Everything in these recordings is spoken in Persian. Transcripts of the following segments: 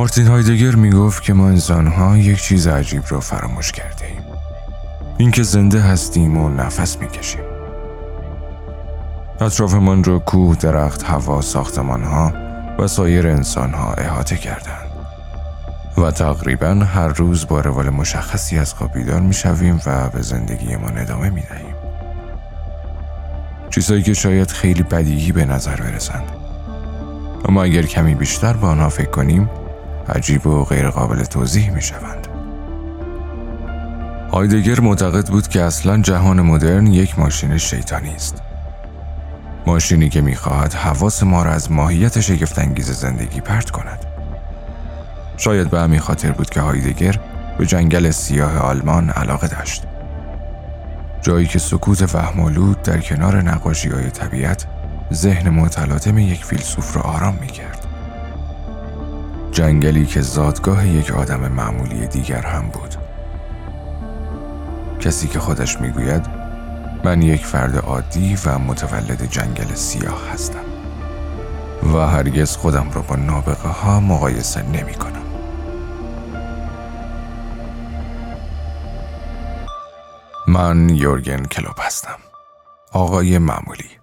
مارتین هایدگر می گفت که ما انسان ها یک چیز عجیب را فراموش کرده ایم. اینکه زنده هستیم و نفس می کشیم. اطرافمان را کوه، درخت، هوا، ساختمان ها و سایر انسان ها احاطه کردند. و تقریبا هر روز با روال مشخصی از خواب بیدار می شویم و به زندگیمان ادامه می دهیم. چیزهایی که شاید خیلی بدیهی به نظر برسند. اما اگر کمی بیشتر به آنها فکر کنیم عجیب و غیر قابل توضیح می شوند. هایدگر معتقد بود که اصلا جهان مدرن یک ماشین شیطانی است. ماشینی که می‌خواهد حواس ما را از ماهیت شگفتانگیز زندگی پرت کند. شاید به همین خاطر بود که هایدگر به جنگل سیاه آلمان علاقه داشت. جایی که سکوت وهمالود در کنار نقاشی های طبیعت ذهن متلاطم یک فیلسوف را آرام می کرد. جنگلی که زادگاه یک آدم معمولی دیگر هم بود. کسی که خودش می‌گوید من یک فرد عادی و متولد جنگل سیاه هستم و هرگز خودم را با نابغه ها مقایسه نمی کنم. من یورگن کلوب هستم آقای معمولی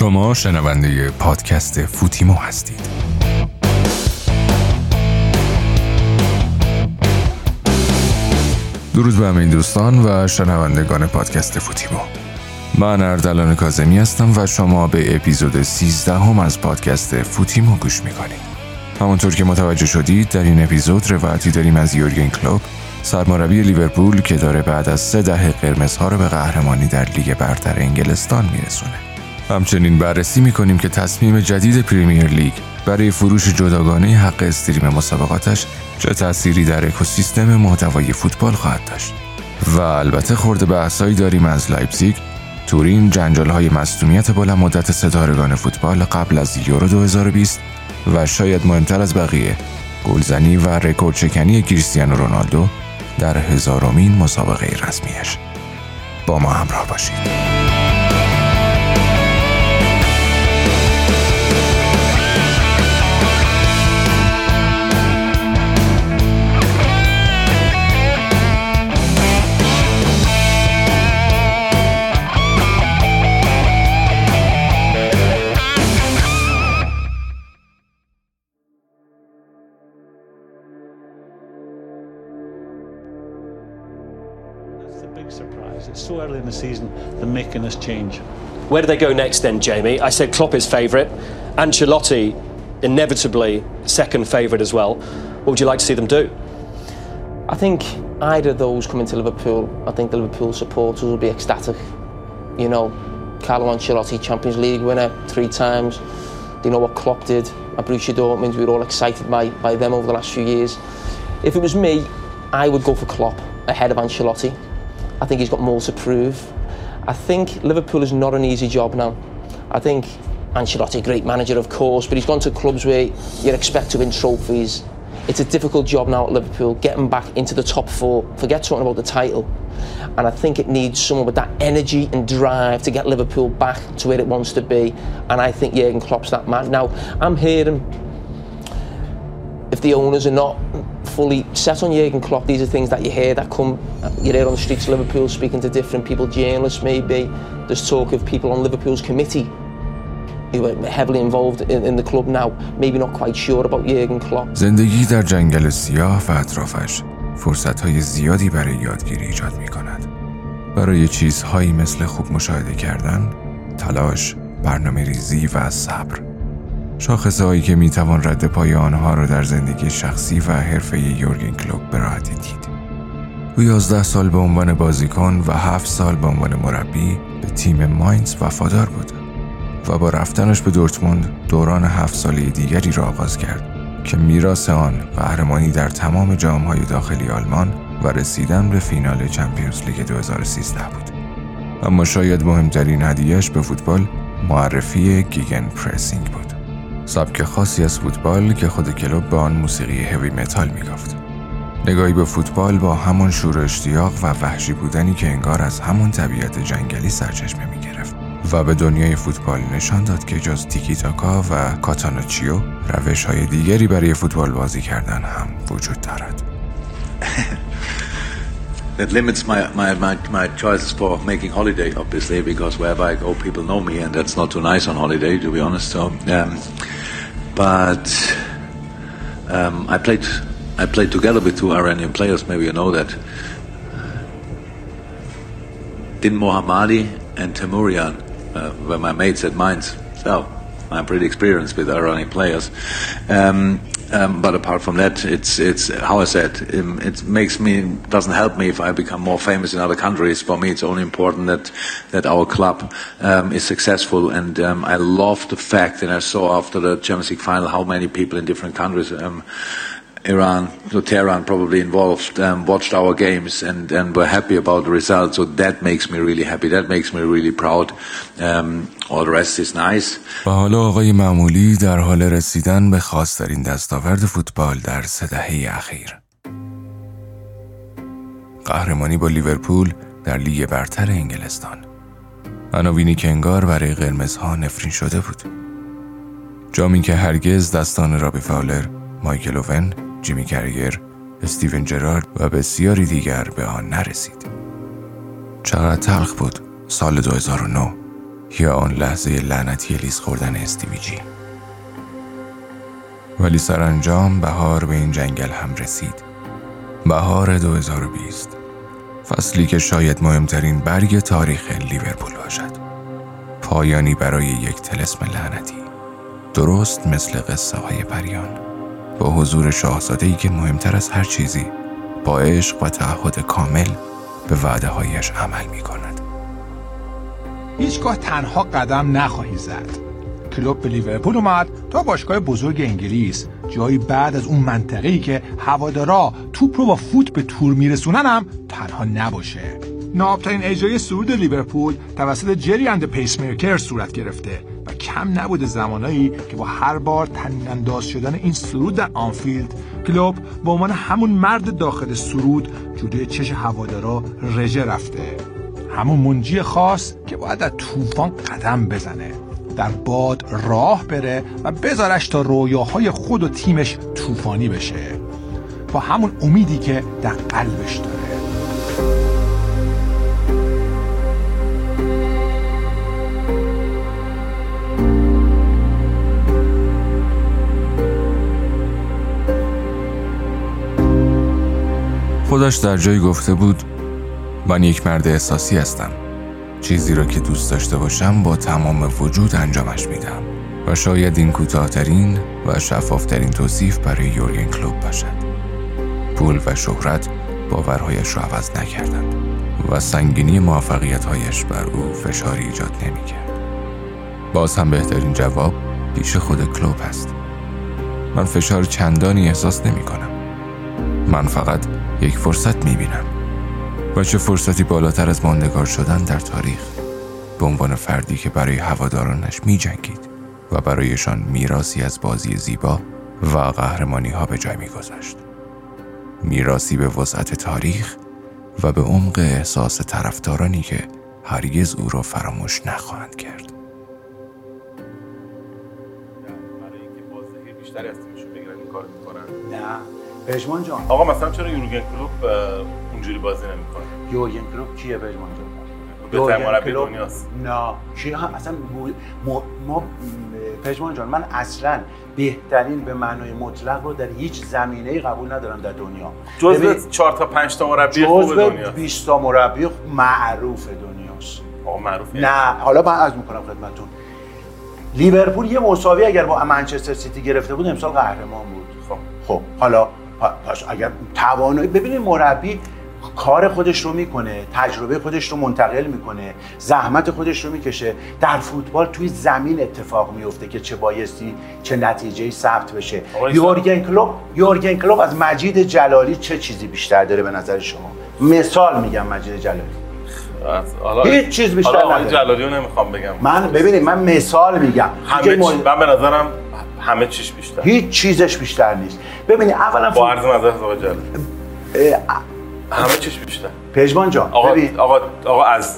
شما شنونده پادکست فوتیمو هستید. درود به همین دوستان و شنوندگان پادکست فوتیمو. من اردلان کازمی هستم و شما به اپیزود 13 هم از پادکست فوتیمو گوش می‌کنید. همونطور که متوجه شدید در این اپیزود روایتی داریم از یورگن کلوب سرمربی لیورپول که داره بعد از سه دهه قرمزها رو به قهرمانی در لیگ برتر انگلستان میرسونه. همچنین بررسی می‌کنیم که تصمیم جدید پریمیر لیگ برای فروش جداگانه حق stream مسابقاتش چه تأثیری در اکوسیستم محتوای فوتبال خواهد داشت. و البته خرده بحثایی داریم از لایپزیگ. تورین جنجال های مصدومیت بلند مدت ستارگان فوتبال قبل از یورو 2020 و شاید مهمتر از بقیه. گلزنی و رکورد شکنی کریستیانو رونالدو در هزارمین مسابقه رسمیش. با ما همراه باشید. The season, they're making this change. Where do they go next then, Jamie? I said Klopp is favourite. Ancelotti, inevitably, second favourite as well. What would you like to see them do? I think either of those coming to Liverpool, I think the Liverpool supporters will be ecstatic. You know, Carlo Ancelotti, Champions League winner three times. They know what Klopp did at Borussia Dortmund. We were all excited by, by them over the last few years. If it was me, I would go for Klopp ahead of Ancelotti. I think he's got more to prove. I think Liverpool is not an easy job now. I think Ancelotti, great manager, of course, but he's gone to clubs where you'd expect to win trophies. It's a difficult job now at Liverpool, getting back into the top four. Forget talking about the title. And I think it needs someone with that energy and drive to get Liverpool back to where it wants to be. And I think Jurgen Klopp's that man. Now, I'm hearing if the owners are not fully set on Jurgen Klopp, these are things that you hear that come, you hear on the streets of Liverpool speaking to different people, journalists maybe. There's talk of people on Liverpool's committee who are heavily involved in, in the club now, maybe not quite sure about Jurgen Klopp. زندگی در جنگل سیاه و اطرافش فرصتهای زیادی برای یادگیری ایجاد می کند. برای چیزهایی مثل خوب مشاهده کردن، تلاش، برنامه ریزی و صبر. شاخصه هایی که می‌توان رد پای آنها را در زندگی شخصی و حرفه یورگن کلوب به راحتی دید. او یازده سال به عنوان بازیکن و هفت سال به عنوان مربی به تیم ماینز وفادار بود و با رفتنش به دورتموند دوران هفت ساله دیگری را آغاز کرد که میراث آن قهرمانی در تمام جامهای داخلی آلمان و رسیدن به فینال چمپیونز لیگ 2013 بود. اما شاید مهمترین هدیهش به فوتبال معرفی gegenpressing بود سبک خاصی از فوتبال که خود کلوب به آن موسیقی heavy metal می‌گفت نگاهی به فوتبال با همان شور اشتیاق و وحشی بودنی که انگار از همان طبیعت جنگلی سرچشمه می گرفت و به دنیای فوتبال نشان داد که جز تیکی تاکا و کاتناچیو روش های دیگری برای فوتبال بازی کردن هم وجود دارد that limits my, my, my, my choices for making holiday, obviously, because wherever I go, people know me, and that's not too nice on holiday, to be honest. So, um, but um, I played I played together with two Iranian players. Maybe you know that. Din Mohammadi and Temurian uh, were my mates at Mainz. So I'm pretty experienced with Iranian players. Um, um, but apart from that, it's it's how I said, um, it makes me doesn't help me if I become more famous in other countries. For me, it's only important that that our club um, is successful, and um, I love the fact, and I saw after the Champions League final how many people in different countries. Iran, so Tehran probably involved, um, watched our games and, and were happy about the result. So that makes me really happy. That makes me really proud. Um, all the rest is nice. و حالا آقای معمولی در حال رسیدن به خاصترین دستاورد فوتبال در سه دهه اخیر. قهرمانی با لیورپول در لیگ برتر انگلستان. عناوینی که انگار برای قرمزها نفرین شده بود. جامی که هرگز دستان رابی فاولر، مایکل اوون، جیمی کرگر، استیون جرارد و بسیاری دیگر به آن نرسید. چقدر تلخ بود سال 2009 یا آن لحظه لعنتی لیز خوردن استیوی جی. ولی سرانجام بهار به این جنگل هم رسید. بهار 2020 فصلی که شاید مهمترین برگ تاریخ لیورپول باشد. پایانی برای یک تلسم لعنتی. درست مثل قصه های پریان. با حضور شاهزاده که مهمتر از هر چیزی با عشق و تعهد کامل به وعده هایش عمل می کند. هیچگاه تنها قدم نخواهی زد. کلوب به لیورپول اومد تا باشگاه بزرگ انگلیس جایی بعد از اون منطقه‌ای که هوادارا توپ رو با فوت به تور میرسونن هم تنها نباشه. نابترین اجرای سرود لیورپول توسط Gerry and Pacemaker صورت گرفته کم نبوده زمانایی که با هر بار طنین انداز شدن این سرود در آنفیلد کلوب به عنوان همون مرد داخل سرود جلوی چش هوادارا رژه رفته. همون منجی خاص که باید در طوفان قدم بزنه در باد راه بره و بذارش تا رویاهای خود و تیمش طوفانی بشه. با همون امیدی که در قلبش داره. خودش در جایی گفته بود من یک مرد احساسی هستم. چیزی را که دوست داشته باشم با تمام وجود انجامش میدم. و شاید این کوتاهترین و شفافترین توصیف برای یورگن کلوب باشد. پول و شهرت باورهایش را عوض نکردند و سنگینی موفقیتهایش بر او فشاری ایجاد نمی‌کرد. باز هم بهترین جواب پیش خود کلوب است من فشار چندانی احساس نمی کنم من فقط یک فرصت می بینم و چه فرصتی بالاتر از ماندگار شدن در تاریخ به عنوان فردی که برای هوادارانش می جنگید و برایشان میراسی از بازی زیبا و قهرمانی ها به جای می گذاشت. میراسی به وسعت تاریخ و به عمق احساس طرفدارانی که هرگز او را فراموش نخواهند کرد. برای بازدهی بیشتری از تیمشون بگیرن این کار می‌کنن نه پژمان جان. آقا مثلا چرا یورگن کلوپ اه، اونجوری بازی نمی‌کنه؟ یورگن کلوپ کیه پژمان جان؟ بهترین مربی؟ دنیاست. نه. چی؟ ها اصلا ما, ما پژمان جان من اصلا بهترین به معنای مطلق رو در هیچ زمینه ای قبول ندارم در دنیا. جزو 4 تا 5 تا مربی خوب دنیا 20 تا مربی معروف دنیاست. آقا معروفه. نه حالا من عرض می‌کنم خدمتتون. لیورپول یه مساوی اگر با منچستر سیتی گرفته بود امسال قهرمان بود. خب. خب حالا اگر توانایی ببینید مربی کار خودش رو می‌کنه تجربه خودش رو منتقل می‌کنه زحمت خودش رو می‌کشه. در فوتبال توی زمین اتفاق میفته که چه بایستی چه نتیجه ثبت بشه. یورگن کلوپ یورگن کلوپ از مجید جلالی چه چیزی بیشتر داره به نظر شما؟ مثال میگم مجید جلالی. حالا هیچ چیز بیشتر حالا نداره. جلالی رو نمی‌خوام بگم. من ببینید من مثال میگم. همه من به نظرم همه چیش بیشتر. هیچ چیزش بیشتر نیست. ببینید اولا با عرض اه، همه چیش بیشتر. پژمان جان آقا آقا آقا از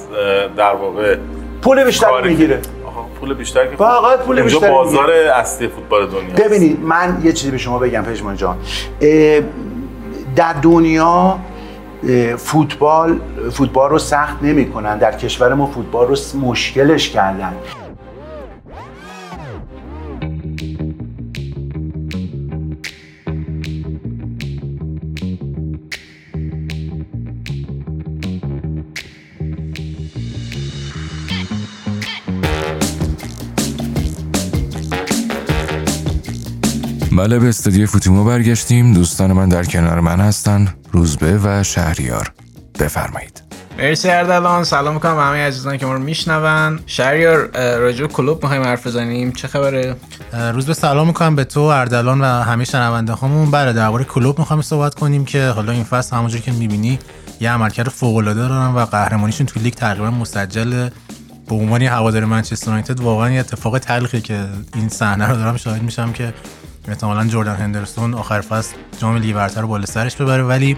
در واقع پول بیشتر می‌گیره. پول بیشتر که فقط پول اینجا بیشتر بازار اصلی فوتبال دنیا ببینید من یه چیزی به شما بگم پژمان جان. در دنیا فوتبال فوتبال رو سخت نمی‌کنن. در کشور ما فوتبال رو مشکلش کردن. بله به استودیو فوتیمو برگشتیم. دوستان من در کنار من هستن روزبه و شهریار. بفرمایید. مرسی اردلان سلام می‌کنم به همه عزیزان که ما رو میشنون. شهریار راجع کلوب می‌خوایم حرف بزنیم. چه خبره؟ روز به سلام می‌کنم به تو اردلان و همه شنونده هامون. بله درباره کلوب می‌خوایم صحبت کنیم که حالا این فصل همونجور که می‌بینی یه عملکرد فوق العاده دارن و قهرمانیشون تو لیگ تقریبا مسجل به عنوان هوادار منچستر یونایتد واقعا یه اتفاق تلخی که این صحنه رو دارم شاهد میشم که احتمالاً جردن هندرسون آخر فصل جام لیگ برتر رو بالا سرش ببره. ولی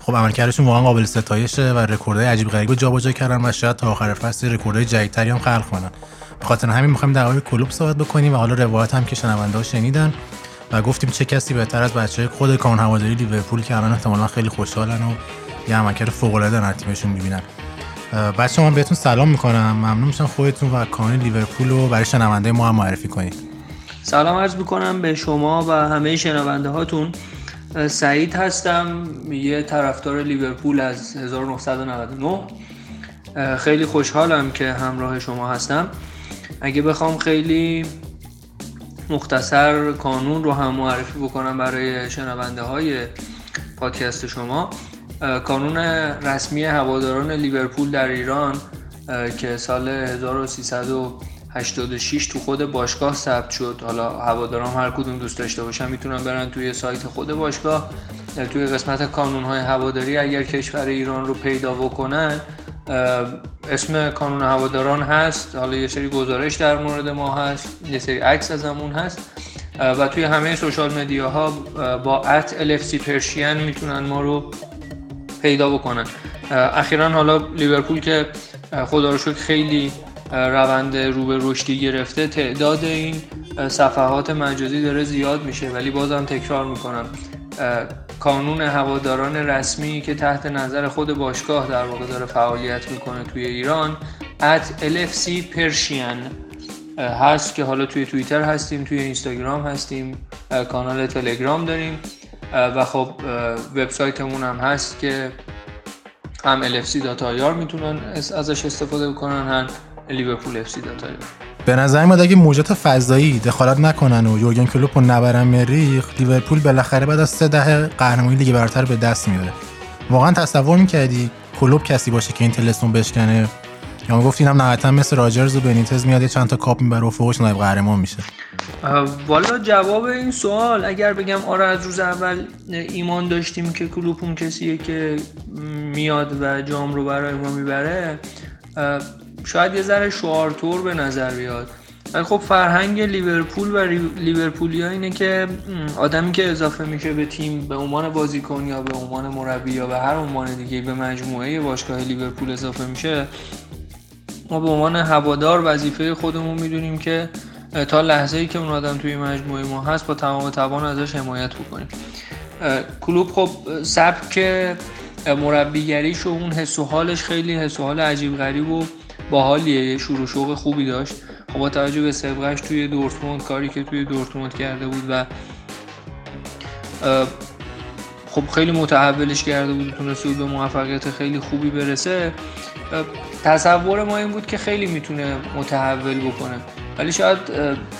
خب عملکردشون واقعا قابل ستایشه و رکوردهای عجیب غریب جابجا کردن و شاید تا آخر فصل رکوردهای جدیدتری هم خلق کنن. به خاطر همین می‌خوایم در مورد کلوب صحبت بکنیم و حالا روایت هم که شنونده شنیدن و گفتیم چه کسی بهتر از بچه خود کانون هواداری لیورپول که الان احتمالاً خیلی خوشحالن و یه عملکرد فوق العاده در تیمشون می‌بینن. بچه من بهتون سلام می‌کنم. ممنون میشم خودتون و کانال لیورپول رو برای شنونده ما هم معرفی کنید. سلام عرض می‌کنم به شما و همه شنونده هاتون سعید هستم یه طرفدار لیورپول از 1999 خیلی خوشحالم که همراه شما هستم. اگه بخوام خیلی مختصر کانون رو هم معرفی بکنم برای شنونده های پادکست شما کانون رسمی هواداران لیورپول در ایران که سال 1386 تو خود باشگاه ثبت شد. حالا هواداران هر کدوم دوست داشته باشن می‌تونن برن توی سایت خود باشگاه. توی قسمت کانون های هواداری اگر کشور ایران رو پیدا بکنن اسم کانون هواداران هست. حالا یه سری گزارش در مورد ما هست یه سری عکس ازمون هست. و توی همه سوشال مدیاها با ات LFC پرشین می‌تونن ما رو پیدا بکنن. اخیرا حالا لیورپول که خدا رو خیلی روند رو به رشدی گرفته. تعداد این صفحات مجازی داره زیاد میشه ولی بازم تکرار می‌کنم. کانون هواداران رسمی که تحت نظر خود باشگاه در واقع داره فعالیت می‌کنه توی ایران at LFC پرشین هست که حالا توی توییتر هستیم توی اینستاگرام هستیم کانال تلگرام داریم. و خب وبسایتمون هم هست که هم LFC dot ir می‌تونن ازش استفاده بکنن هم لیورپول FC dot ir به نظر میاد اگه موجودات فضایی دخالت نکنن و یورگن کلوپ رو نبرن مریخ لیورپول بالاخره بعد از سه دهه قهرمانی لیگ برتر به دست میاره. واقعا تصور می‌کردی کلوب کسی باشه که این طلسمو بشکنه؟ یا ما گفتین هم نهایتا مثل راجرز و بنیتز میاد چند تا کاپ می‌بره و فوقش نایب قهرمان میشه. والا جواب این سوال اگر بگم آره از روز اول ایمان داشتیم که کلوب اون کسیه که میاد و جام رو برای ما می‌بره شاید یه ذره شعارتور به نظر بیاد. ولی خب فرهنگ لیورپول و لیورپولیا اینه که آدمی که اضافه میشه به تیم به عنوان بازیکن یا به عنوان مربی یا به هر عنوان دیگه به مجموعه باشگاه لیورپول اضافه میشه ما به عنوان هوادار وظیفه خودمون می‌دونیم که تا لحظه ای که اون آدم توی مجموعه ما هست با تمام توان ازش حمایت بکنیم. کلوب خب سبک مربیگریش و اون حس و حالش خیلی حس و حال عجیب غریب و باحالیه یه شروع شوق خوبی داشت. خب با توجه به سابقهش توی دورتموند کاری که توی دورتموند کرده بود و خب خیلی متحولش کرده بود تونسته بود به موفقیت خیلی خوبی برسه. تصور ما این بود که خیلی می‌تونه متحول بکنه. ولی شاید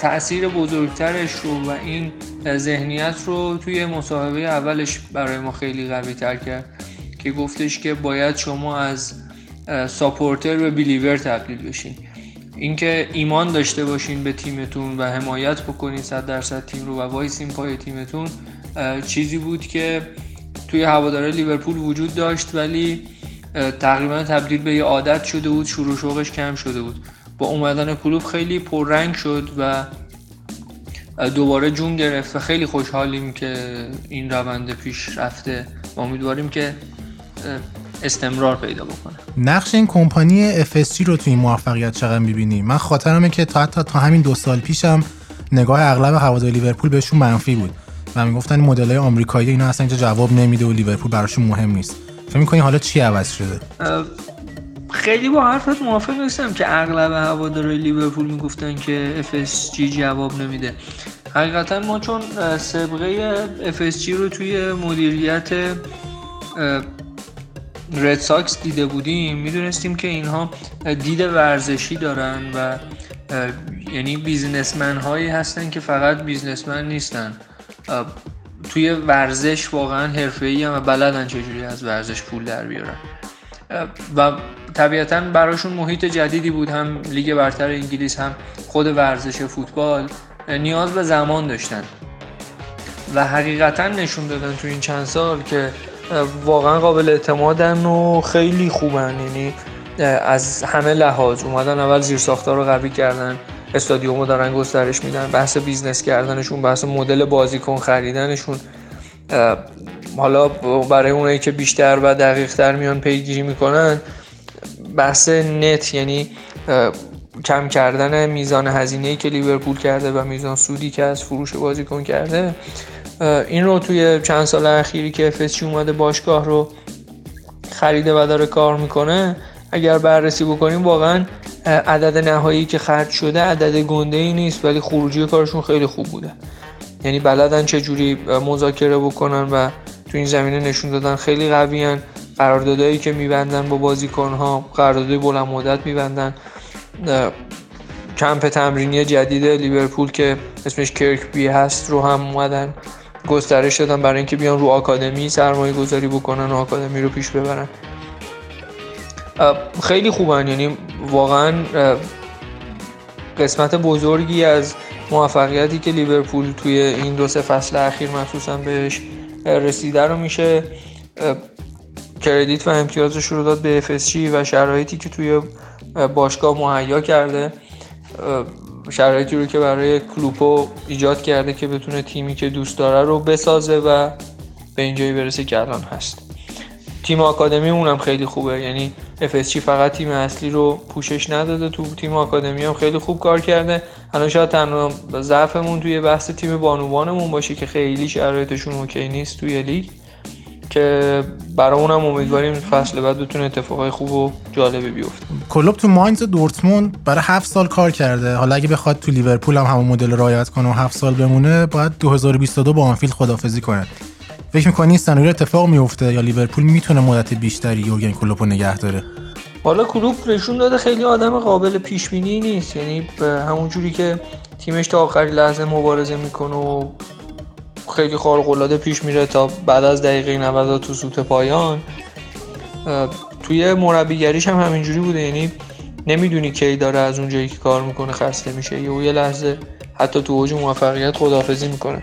تاثیر بزرگترش رو و این ذهنیت رو توی مصاحبه اولش برای ما خیلی قوی تر کرد. که گفتش که باید شما از supporter به believer تبدیل بشین. اینکه ایمان داشته باشین به تیمتون و حمایت بکنین صد درصد تیم رو و وایسین پای تیمتون چیزی بود که توی هواداره لیورپول وجود داشت ولی تقریبا تبدیل به یه عادت شده بود شروع شوقش کم شده بود. با اومدن کلوب خیلی پررنگ شد و دوباره جون گرفت و خیلی خوشحالیم که این روند پیش رفته. امیدواریم که استمرار پیدا بکنه. نقش این کمپانی FSG رو تو این موفقیت چقدر می‌بینی؟ من خاطرمه که تا حتی تا همین دو سال پیشم نگاه اغلب هواداری لیورپول بهشون منفی بود و می‌گفتن این مدل های آمریکایی اینا اصلا اینجا جواب نمیده و لیورپول براشون مهم نیست. فکر می‌کنی حالا چی عوض شده؟ خیلی با حرفت موافق نیستم که اغلب هوادارهای لیورپول می‌گفتن که FSG جواب نمیده. حقیقتا ما چون سابقه FSG رو توی مدیریت رد ساکس دیده بودیم می‌دونستیم که اینها دید ورزشی دارن و یعنی بیزنسمن هایی هستن که فقط بیزنسمن نیستن. توی ورزش واقعا حرفه ای هم و بلدن چجوری از ورزش پول در بیارن. و طبیعتا براشون محیط جدیدی بود هم لیگ برتر انگلیس هم خود ورزش فوتبال نیاز به زمان داشتن. و حقیقتا نشون دادن تو این چند سال که واقعا قابل اعتمادن و خیلی خوبن. یعنی از همه لحاظ. اومدن اول زیر ساختار رو قوی کردن استادیوم رو دارن گسترش میدن بحث business کردنشون بحث مدل بازیکن خریدنشون. حالا برای اونایی که بیشتر و دقیق تر میان پیگیری می‌کنن بحث net یعنی کم کردن میزان هزینه که لیورپول کرده و میزان سودی که از فروش بازیکن کرده. این رو توی چند سال اخیری که FSG اومده باشگاه رو خریده و داره کار می‌کنه اگر بررسی بکنیم واقعا عدد نهایی که خرج شده عدد گنده ای نیست ولی خروجی کارشون خیلی خوب بوده. یعنی بلدن چه جوری مذاکره بکنن و تو این زمینه نشون دادن خیلی قویان قراردادهایی که میبندن با بازیکنها قراردادهای بلند مدت میبندن. کمپ تمرینی جدید لیورپول که اسمش کرکبی هست رو هم اومدن. گسترش دادن برای اینکه بیان رو آکادمی سرمایه گذاری بکنن و آکادمی رو پیش ببرن. خیلی خوبن یعنی واقعا قسمت بزرگی از موفقیتی که لیورپول توی این دو سه فصل اخیر مخصوصا بهش رسیده رو میشه. کردیت و امتیازش رو داد به FSG و شرایطی که توی باشگاه مهیا کرده. شرایطی رو که برای کلوپو ایجاد کرده که بتونه تیمی که دوست داره رو بسازه و به اینجایی برسه که الان هست. تیم آکادمی اونم خیلی خوبه. یعنی FSG فقط تیم اصلی رو پوشش نداده تو تیم آکادمی هم خیلی خوب کار کرده. الان شاید تنها ضعفمون توی بحث تیم بانوانمون باشه که خیلی شرایطشون اوکی نیست توی لیگ. که برای اونم امیدواریم فصل بعد بتونه اتفاقای خوب و جالبی بیفته. کلوب تو ماینز دورتموند برای هفت سال کار کرده. حالا اگه بخواد تو لیورپول هم همون مدل رعایت کنه و هفت سال بمونه باید 2022 با آنفیلد خدافظی کنه. فکر می‌کنی سناریو اتفاق میفته یا لیورپول می‌تونه مدت بیشتری یورگن کلوپ رو نگه داره؟ حالا کلوب نشون داده خیلی آدم قابل پیش بینی نیست. یعنی همون جوری که تیمش تا آخرین لحظه مبارزه می‌کنه و خیلی خارق العاده پیش میره تا بعد از دقیقه 90 تا سوت پایان. توی مربیگریش هم همینجوری بوده یعنی نمی‌دونی کی داره از اون جایی که کار می‌کنه خسته میشه یا یه لحظه حتی تو اوج موفقیت خداحافظی می‌کنه.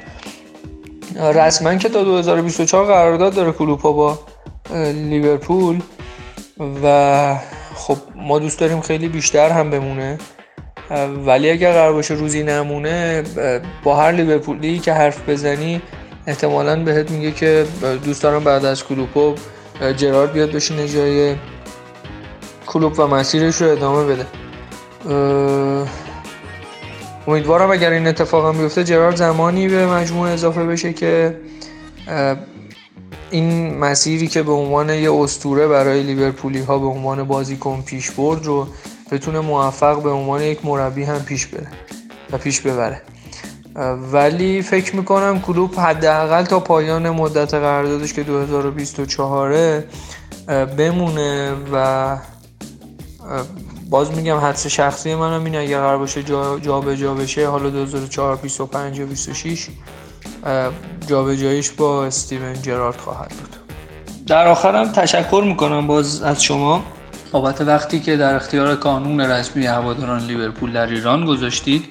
رسما که تا 2024 قرارداد داره کلوپا با لیورپول و خب ما دوست داریم خیلی بیشتر هم بمونه. ولی اگر قرار باشه روزی نمونه با هر لیورپولی که حرف بزنی احتمالا بهت میگه که دوست دارم بعد از کلوپو جرارد بیاد بشینه جای کلوب و مسیرش رو ادامه بده. امیدوارم اگر این اتفاق هم بیفته جرارد زمانی به مجموعه اضافه بشه که این مسیری که به عنوان یه استوره برای لیورپولی ها به عنوان بازیکن پیش برد رو بتونه موفق به عنوان یک مربی هم پیش بره و پیش ببره. ولی فکر می‌کنم کلوب حداقل تا پایان مدت قراردادش که 2024 بمونه و باز میگم حدس شخصی منم اینه اگر قرار باشه جا به جا بشه حالا 2004 25 و 26 جابجاییش با استیون جرارد خواهد بود. در آخرم تشکر می‌کنم باز از شما. بابت وقتی که در اختیار کانون رسمی هواداران لیورپول در ایران گذاشتید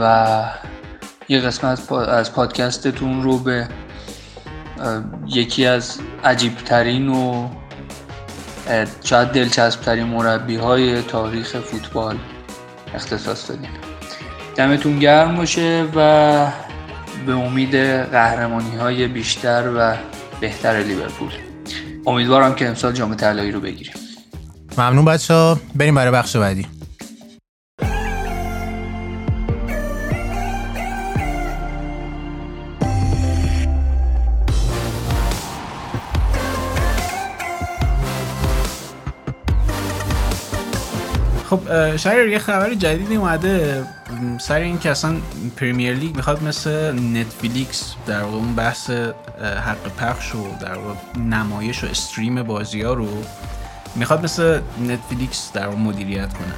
و یه قسمت از پادکستتون رو به یکی از عجیبترین و شاید دلچسب ترین مربی های تاریخ فوتبال اختصاص دادیم. دمتون گرم باشه و به امید قهرمانی های بیشتر و بهتر لیورپول. امیدوارم که امسال جام طلایی رو بگیریم. ممنون بچه ها بریم برای بخش بعدی. خب شهر یه خبر جدیدی اومده. سر این که اصلا Premier League می‌خواد مثل Netflix در واقع اون بحث حق پخش و در واقع نمایش و stream بازی ها رو می‌خواد مثل Netflix در واقع مدیریت کنه.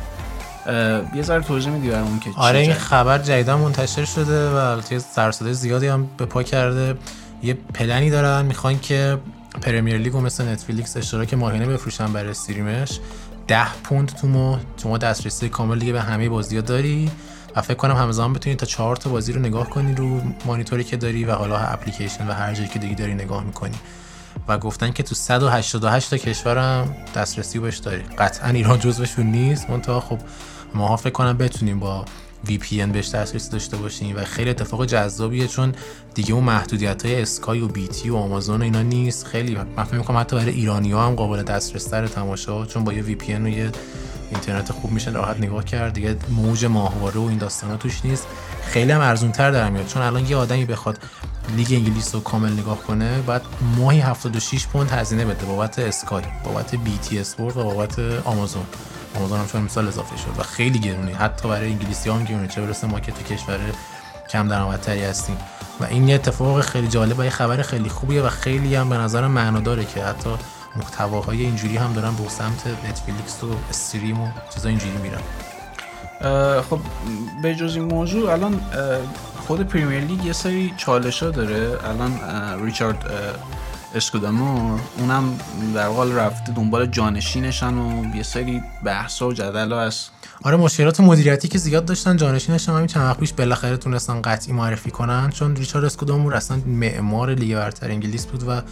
یه ذره توضیح میدی برامون که آره این خبر جدیدا منتشر شده و البته سروصدای زیادی هم به پا کرده. یه پلنی دارن می‌خوان که Premier League رو مثل Netflix اشتراک ماهانه بفروشن برای stream ش. 10 پوند تو ماه. تو ما دسترسی کامل دیگه به همه بازی ها داری و فکر کنم همزمان بتونی تا چهار تا بازی رو نگاه کنی رو مانیتوری که داری و حالا اپلیکیشن و هر جایی که دیگه داری نگاه می‌کنی. و گفتن که تو 188 تا کشورم دسترسی بهش داری. قطعا ایران جزوشون نیست. منتها خب ماها فکر کنم بتونیم با VPN بهش دسترسی داشته باشیم و خیلی اتفاق جذابیه چون دیگه اون محدودیت های اسکای و بیتی و آمازون و اینا نیست. خیلی من فکر می‌کنم حتی برای ایرانی ها هم قابل دسترس تر تماشا چون با یه VPN و یه اینترنت خوب میشه راحت نگاه کرد. دیگه موج ماهواره و این داستانا توش نیست. خیلی هم ارزون تر در میاد. چون الان یه آدمی بخواد لیگ انگلیس رو کامل نگاه کنه بعد ماهی 76 پوند هزینه بده بابت اسکای بابت بی تی اسپورت و بابت آمازون. آمازون هم چون مثال اضافه شد و خیلی گرونی. حتی برای انگلیسی هم گرونه چه برسه ما که تو کشور کم درآمدتری هستیم. و این یه اتفاق خیلی جالب و یه خبر خیلی خوبیه و خیلی هم به نظر معناداره که حتی محتواهای اینجوری هم دارن به سمت نتفلیکس و استریم و چیزا اینجوری میرن. خب به جز این موضوع الان خود پریمیر لیگ یه سری چالش ها داره. الان ریچارد اسکودامور اونم در حال رفته دنبال جانشینشن و یه سری بحث و جدل هست. آره مشکلات مدیریتی که زیاد داشتن جانشینش هم همین چند وقت پیش بالاخره تونستن قطعی معرفی کنن چون ریچارد اسکودامور اصلا معمار لیگ برتر انگلیس بود و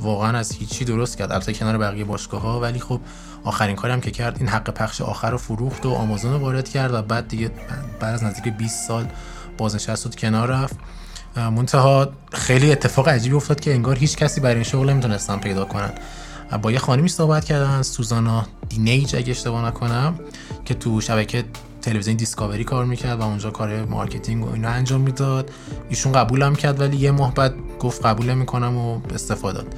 واقعا از هیچی درست کرد. البته کنار بقیه باشگاه ها ولی خب آخرین کاری هم که کرد این حق پخش آخر رو فروخت و آمازون رو وارد کرد و بعد دیگه بعد از نزدیک 20 سال بازنشست و کنار رفت. منتها خیلی اتفاق عجیبی افتاد که انگار هیچ کسی برای این شغل نمی‌تونستن پیدا کنن. با یه خانمی صحبت کردن سوزانا دینیج اگه اشتباه نکنم که تو شبکه تلویزیون Discovery کار می‌کرد و اونجا کار marketing و اینا انجام می‌داد. ایشون قبولم کرد ولی یه ماه بعد گفت قبول می‌کنم و استعفا داد.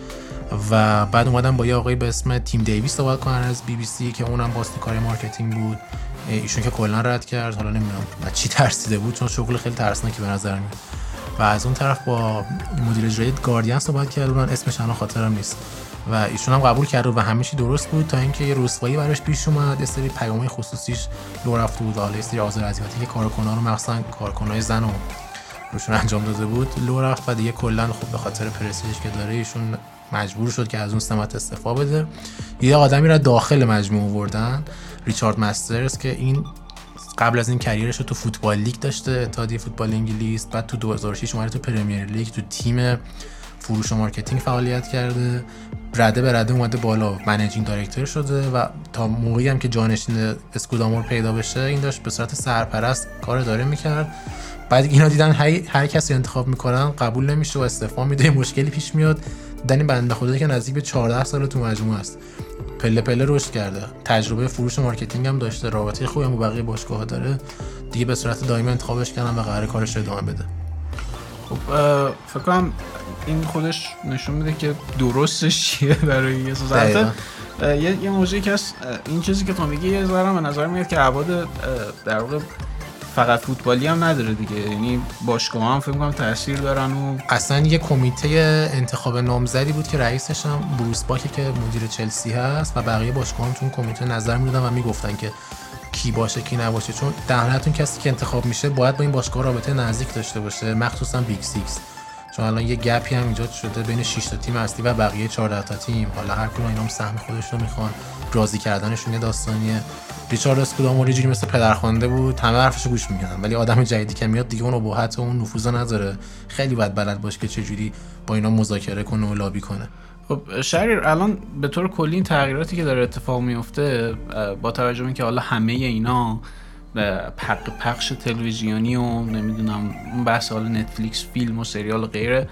و بعد اومدن با یه آقای به اسم تیم دیوی صحبت کنن از بی بی سی که اونم باز کار marketing بود. ایشون که کلا رد کرد. حالا نمی‌دونم چی ترسیده بود چون شغل خیلی ترسناکی به نظر میاد. و از اون طرف با مدیر اجرایی گاردین صحبت کردن. اسمش الان خاطرم نیست. و ایشون هم قبول کرد و همه چی درست بود تا اینکه یه رسوایی براش پیش اومد یه سری پیامهای خصوصیش لو رفته بود حالا یه سری آزار اذیتی که کارکنان رو مخصوصا کارکنای زن و روشون انجام داده بود لو رفت و دیگه کلا خب به خاطر پرستیژی که داره ایشون مجبور شد که از اون سمت استعفا بده. یه آدمی را داخل مجموعه آوردن ریچارد مسترز که این قبل از این career ش رو تو Football League داشته اتحادیه فوتبال انگلیس بعد تو 2006 اومده تو Premier League تو تیم فروش و marketing فعالیت کرده. رده به رده اومده بالا. managing director شده و تا موقعی هم که جانشین اسکودامور پیدا بشه این داشت به صورت سرپرست کار داره می‌کرد. بعد اینا دیدن هر, هر کسی انتخاب می‌کنن قبول نمیشه و استعفا میده. مشکلی پیش میاد. این بنده خدا که نزدیک به 14 سال تو مجموعه است. پله پله رشد کرده. تجربه فروش و marketing هم داشته. رابطه خوبی هم با بقیه باشگاه داره. دیگه به صورت دائمی انتخابش کردن و قراره کارش ادامه بده. خب فکر کنم این خودش نشون میده که درستش چیه برای یه ساعت یه یه موضوعی که هست این چیزی که تو میگی یه ذره به نظر میاد که ابعاد در واقع فقط فوتبالی هم نداره دیگه. یعنی باشگاه هم فکر کنم تاثیر دارن و اصلا یه کمیته انتخاب نامزدی بود که رئیسش هم بروس باکه که مدیر چلسی هست و بقیه باشگاه هم تو کمیته نظر می‌دادن و می‌گفتن که کی باشه کی نباشه. چون در کسی که انتخاب میشه باید با این باشگاه رابطه نزدیک داشته باشه. مخصوصا Big Six چون الان یه gap ی هم ایجاد شده بین 6 تا تیم اصلی و بقیه 14 تا تیم. حالا هر کدوم اینا سهم خودش رو می‌خوان. راضی کردنشون یه داستانیه. ریچارد اسکودامور یه جوری مثل پدرخوانده بود. همه حرفشو گوش می‌کنن ولی آدم جدیدی که میاد دیگه اون ابهت و اون نفوذ نداره. خیلی باید بلد باشه که چه جوری با اینا مذاکره کنه و لابی کنه. خب شهریر الان به طور کلی این تغییراتی که داره اتفاق میفته با توجه به اینکه حالا همه اینا حق پخش تلویزیونی و نمی‌دونم اون بحث حالا نتفلیکس فیلم و سریال و غیره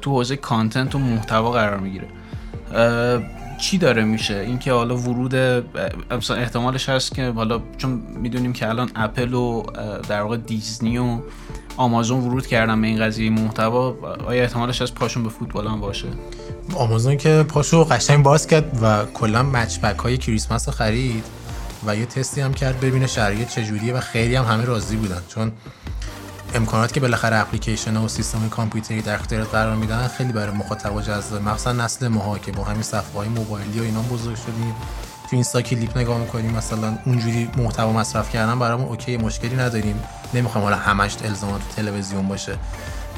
تو حوزه کانتنت و محتوا قرار می‌گیره. چی داره میشه؟ اینکه حالا ورود احتمالش هست که حالا چون می‌دونیم که الان اپل و در واقع دیزنی و آمازون ورود کردن به این قضیه محتوا آیا احتمالش هست پاشون به فوتبال هم باشه؟ آمازون که پاشو قشنگ باز کرد و کلا مچ بک های کریسمس رو خرید و یه تستی هم کرد ببینه شرایط چجوریه و خیلی هم همه راضی بودن. چون امکانات که بالاخره اپلیکیشن و سیستم کامپیوتری در اختیار قرار میدن خیلی برای مخاطب جذاب مخصوصا نسل ماها که با همین صفحه های موبایلی و اینا بزرگ شدیم تو اینستا کلیپ نگاه می‌کنیم مثلا اونجوری محتوا مصرف کردن برامون OK مشکلی نداریم. نمی‌خوام حالا همش الزاما تو تلویزیون باشه.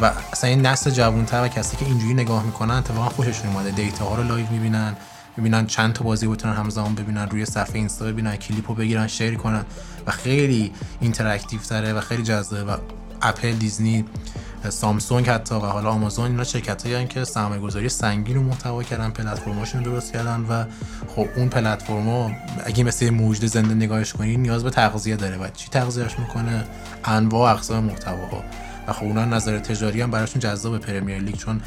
و اصلا این نسل جوانتر و کسی که اینجوری نگاه می‌کنن اتفاقا خوششون اومده. data ها رو live می‌بینن ببینن چند تا بازی بتونن همزمان ببینن روی صفحه اینستا ببینن کلیپ رو بگیرن share کنن و خیلی interactive تره و خیلی جذابه و Apple Disney Samsung حتی و حالا آمازون اینا شرکت هایی که سرمایه گذاری سنگین رو محتوا کردن پلتفرماشون درست کردن و خب اون پلتفرما اگه مثل موجود زنده نگاهش کنی نیاز به تغذیه داره و چی تغذیهش می‌کنه؟ انواع اقسام محتواها. خب اونا نظر تجاری هم براشون جذاب پرمیر لیگ چون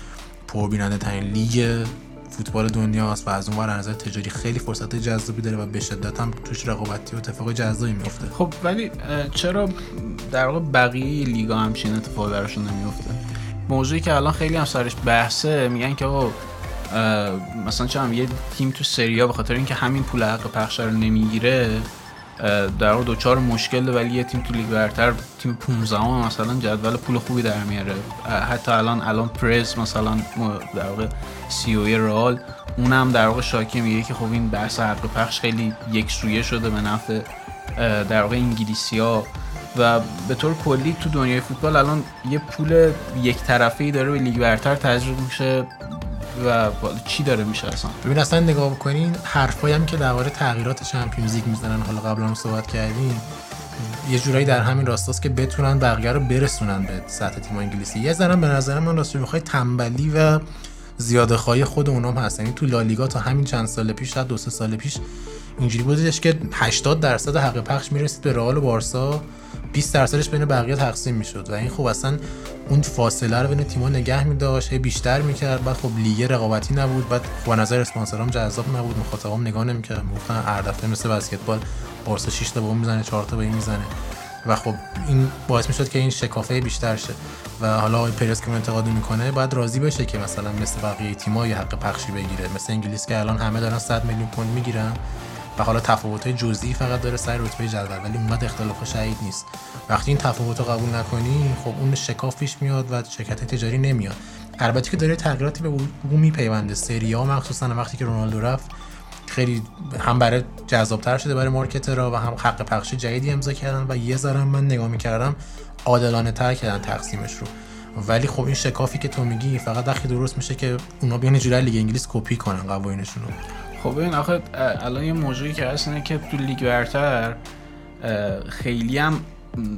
پربیننده ترین لیگ فوتبال دنیاست و از اون ور نظر تجاری خیلی فرصت جذابی داره و به شدت هم توش رقابتی و اتفاق جذابی میفته. خب ولی چرا در واقع بقیه لیگا همچین اتفاقی براشون نمیفته؟ موضوعی که الان خیلی هم سرش بحثه میگن که آقا مثلا چه یه تیم تو سریا به خاطر اینکه همین پول حق پخش رو نمی‌گیره در دوچار مشکل ولی یه تیم تو لیگ برتر تیم 15 هم مثلا جدول پول خوبی در میاره. حتی الان الان پرز مثلا در واقع سی او رئال اونم در واقع شاکی میگه که خب این بحث حق پخش خیلی یک سویه شده به نفع در واقع انگلیسی و به طور کلی تو دنیای فوتبال الان یه پول یک طرفه ای داره به لیگ برتر تجربه میشه. و چی داره میشه اصلا؟ ببین اصلا نگاه بکنین حرفایی هم که درباره تغییرات چمپیونز لیگ می‌زنن حالا قبلا هم صحبت کردیم یه جورایی در همین راستاست که بتونن بقیه رو برسونن به سطح تیم انگلیسی. یه ذره به نظر من راستش می‌خوای تنبلی و زیاده خود اونام هست یعنی تو لالیگا تا همین چند سال پیش تا دو سه سال پیش اینجوری بودش که 80 درصد حق پخش می‌رسید به رئال و بارسا. 20 درصدش بین بقیه تقسیم می‌شد و این خب اصلا اون فاصله رو بین تیم‌ها نگه می‌داشت. بیشتر می‌کرد. بعد خب لیگ رقابتی نبود. بعد خب نظر اسپانسرام جذاب نبود. مخاطبام نگاه نمی‌کردن. گفتن هر دفعه مثل بسکتبال بارسا 6 تا اون می‌زنه 4 تا به این می‌زنه. و خب این باعث می‌شد که این شکافه بیشتر شه. و حالا آقای پرس که انتقاد می‌کنه باید راضی بشه که مثلا مثل بقیه تیم‌ها حق پخشی بگیره. مثل انگلیس که الان همه دارن 100 میلیون پوند می‌گیرن. و حالا تفاوت جزئی فقط داره سر رتبه جدول ولی اونقدر اختلاف شدید نیست. وقتی این تفاوت رو قبول نکنی خب اون شکاف پیش میاد و شرکت تجاری نمیاد. البته که داره تغییراتی به اون میپیونده. Serie A مخصوصا وقتی که رونالدو رفت خیلی هم برای جذابتر شده برای marketer ها و هم حق پخش جدیدی امضا کردن و یه ذره من نگاه می‌کردم عادلانه تر کردن تقسیمش رو. ولی خب این شکافی که تو میگی فقط وقتی درست میشه که اونا بیان جوری لیگ انگلیس کپی کنن قوانینشون رو. خب ببین آخه الان یه موضوعی که هست اینه که تو لیگ برتر خیلی هم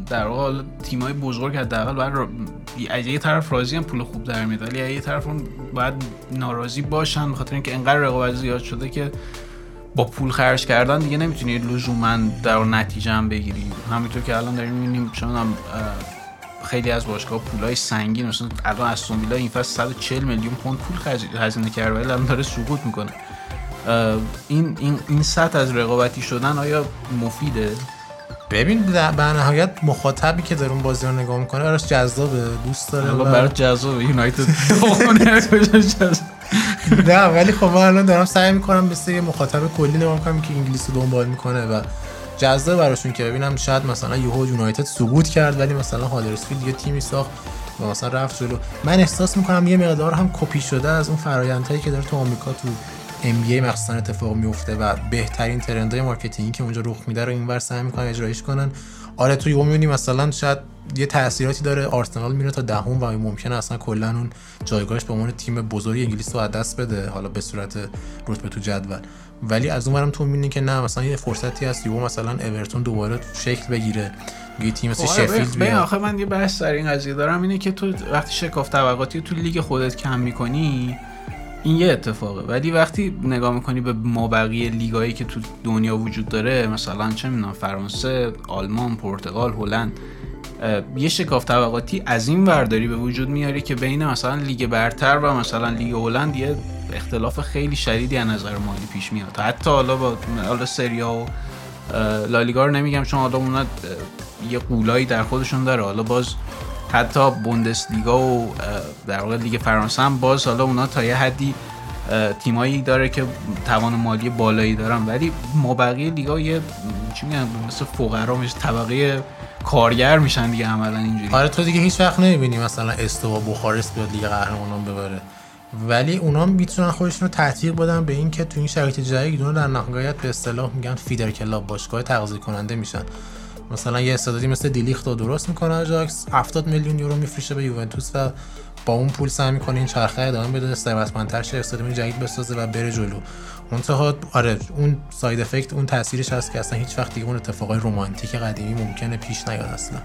در واقع تیمای بزرگ حداقل باید از یه طرف راضی هم پول خوب در میاد ولی یه طرف هم باید ناراضی باشن بخاطر اینکه انقدر رقابت زیاد شده که با پول خرج کردن دیگه نمی‌تونی لزوما در نتیجه هم بگیری. همینطور که الان داریم می‌بینیم چون خیلی از باشگاه پولای سنگین مثلا الان استون ویلا این فصل 140 میلیون پوند پول هزینه کرده ولی الان داره سقوط می‌کنه. این این این سطح از رقابتی شدن آیا مفیده؟ ببین در نهایت مخاطبی که اون بازی رو نگاه می‌کنه براش جذابه دوست داره. و... برای جذابه یونایتد. نه ولی خب من الان دارم سعی می‌کنم مثل یه مخاطب کلی نگاه می‌کنم که انگلیسی دنبال می‌کنه و جذاب براشون که ببینم شاید مثلا یهو یونایتد سقوط کرد ولی مثلا هادرسفیلد یه تیمی ساخت و مثلا رفت جلو. من احساس می‌کنم یه مقدار هم کپی شده از اون فرایندهایی که داره تو آمریکا تو NBA مخصوصا اتفاق میفته و بهترین trend های marketing ی که اونجا رخ میده رو اینور سعی می‌کنن اجرایش کنن. آره تو می‌بینی مثلا شاید یه تاثیراتی داره. آرسنال میره تا دهم و ممکنه اصلا کلا اون جایگاهش به عنوان تیم بزرگ انگلیس رو از دست بده حالا به صورت رتبه تو جدول. ولی از اونورم تو می‌بینی که نه مثلا یه فرصتی هست یهو مثلا اورتون دوباره شکل بگیره. یه تیم مثل آره، شفیلد بیاد. آخه من یه بحث سر این قضیه دارم اینه که تو وقتی شکاف طبقاتی تو لیگ خودت کم می‌کنی این یه اتفاقه. ولی وقتی نگاه می‌کنی به مابقی لیگایی که تو دنیا وجود داره مثلا چه می‌دونم فرانسه آلمان پرتغال هلند یه شکاف طبقاتی از این ورداری به وجود میاری که بین مثلا لیگ برتر و مثلا لیگ هلند یه اختلاف خیلی شدیدی از نظر مالی پیش میاد. حتی حالا با حالا سریا و لالیگا رو نمیگم چون حالا اونا یه قولایی در خودشون داره. حالا باز حتی بوندسلیگا و در واقع لیگ فرانسه هم باز حالا اونا تا یه حدی تیمایی داره که توان مالی بالایی دارن. ولی مابقی لیگا یه چی میگن مثل فقرا میشه طبقه کارگر میشن دیگه عملا اینجوری. آره تو دیگه هیچ وقت نمی‌بینی مثلا استوا بخارست بیاد لیگ قهرمانان ببره. ولی اونا می‌تونن خودشون رو تطبیق بدن به این که تو این شرایط جدید اونا در نهایت به اصطلاح میگن feeder club باشگاه تغذیه کننده میشن. مثلا یه استعدادی مثل دلیخت رو درست می‌کنه آجاکس 70 میلیون یورو میفروشه به یوونتوس و با اون پول سعی می‌کنه این چرخه ادامه بده ثروتمندتر شه استادیوم جدید بسازه و بره جلو. منتها آره اون side effect اون تاثیرش هست که اصلا هیچ وقت دیگه اون اتفاقای رمانتیک قدیمی ممکنه پیش نیاد اصلا.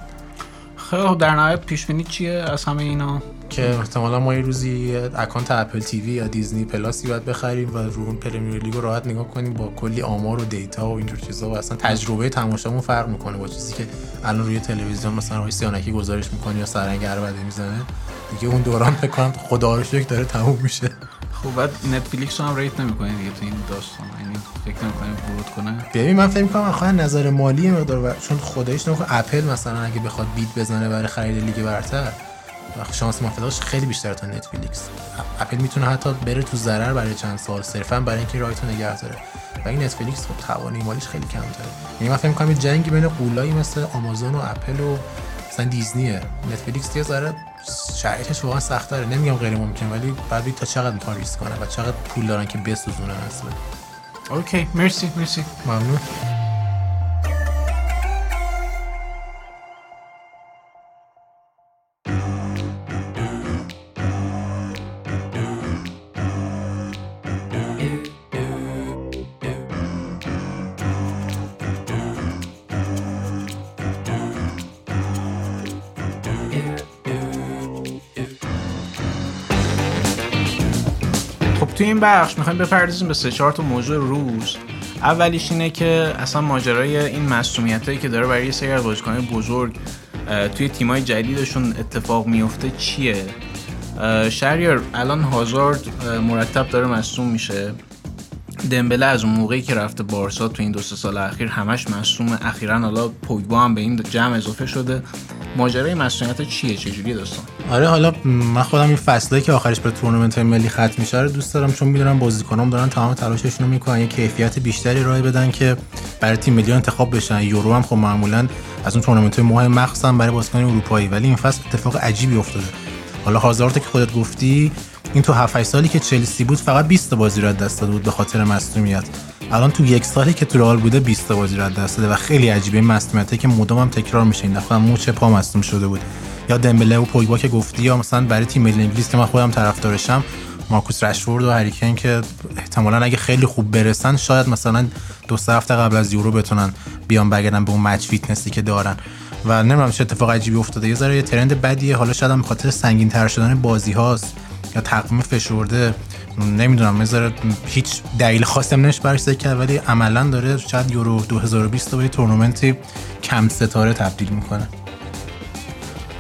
خب در نهایت پیش بینی چیه از همه اینا؟ که احتمالا ما یه روزی account Apple TV یا Disney Plus ی باید بخریم و رو اون Premier League رو راحت نگاه کنیم با کلی آمار و data و اینجور چیزا و اصلا تجربه تماشامون فرق می‌کنه با چیزی که الان روی تلویزیون مثلا روی سیانکی گزارش می‌کنه یا سرهنگ عربده می‌زنه. دیگه اون دوران فکر کنم خدا رو داره تموم میشه. خب بعد Netflix رو هم rate نمی‌کنه دیگه تو این داستان. یعنی فکر نمی‌کنه ورود کنه. ببین من فکر می‌کنم خواهد نظر مالی مقدار چون خدایش نمی‌کنه اپل مثلا اگه بخواد bid بزنه برای خرید لیگ برتر شانس موفقیتش خیلی بیشتره تا Netflix Apple می‌تونه حتی بره تو ضرر برای چند سال صرفا برای اینکه right رو نگه داره. و این Netflix خب توان مالیش خیلی کمتره یعنی من فکر می‌کنم جنگی بین غولایی مثل آمازون و اپل و مثلا Disney ه Netflix یه ذره شرایطش واقعا سخت‌تره. نمیگم غیر ممکن ولی بعد تا چقدر می‌خوان ریسک کنن و چقدر پول دارن که بسوزونن اصلا. اوکی مرسی مرسی. ممنون. این بخش می‌خوایم بپردازیم به سه چهار تا موضوع روز. اولیش اینه که اصلا ماجرای این مسئولیت هایی که داره برای یه سری از بزرگ توی تیمای جدیدشون اتفاق میفته چیه؟ شهریار الان هازارد مرتب داره مصوم میشه. دمبله از اون موقعی که رفته بارسا تو این دو سه سال اخیر همش مصوم اخیرا حالا پوگبا هم به این جمع اضافه شده. ماجرای مسئولیت چیه؟ چجوری داستان؟ آره حالا من خودم این فصله که آخرش به تورنمنت ملی ختم میشه رو دوست دارم چون می‌دونم بازیکنام دارن تمام تلاششون رو می‌کنن یه کیفیت بیشتری ارائه بدن که برای تیم ملی انتخاب بشن. یورو هم خب معمولا از اون تورنمنت مهم مخصوصا برای بازیکن اروپایی ولی این فصل اتفاق عجیبی افتاده. حالا هازارد که خودت گفتی این تو 7 سالی که چلسی بود فقط 20 بازی رو دست داده بود به خاطر مصونیت الان تو یک سالی که تو رئال بوده 20 بازی رو دست داده و خیلی عجیبه مصونیته که مدام هم تکرار میشه. این دفعه مو چه پا مصدوم شده بود. یا دمبله و پوگبا که گفتی یا مثلا برای تیم ملی انگلیس که من خودم طرفدارشم مارکوس رشفورد و هری کین که احتمالا اگه خیلی خوب برسن شاید مثلا دو سه هفته قبل از یورو بتونن بیان بگردن به اون match fitness ی که دارن. و نمی‌دونم چه اتفاق عجیبی افتاده. یه ذره یه trend بدیه. حالا شاید هم خاطر سنگین تر شدن بازی هاست یا تقویم فشرده. نمی‌دونم. مثلا هیچ دلیل خاصی هم نمیشه براش کرد ولی عملا داره شاید یورو 2020 به تورنمنتی کم ستاره تبدیل می‌کنه.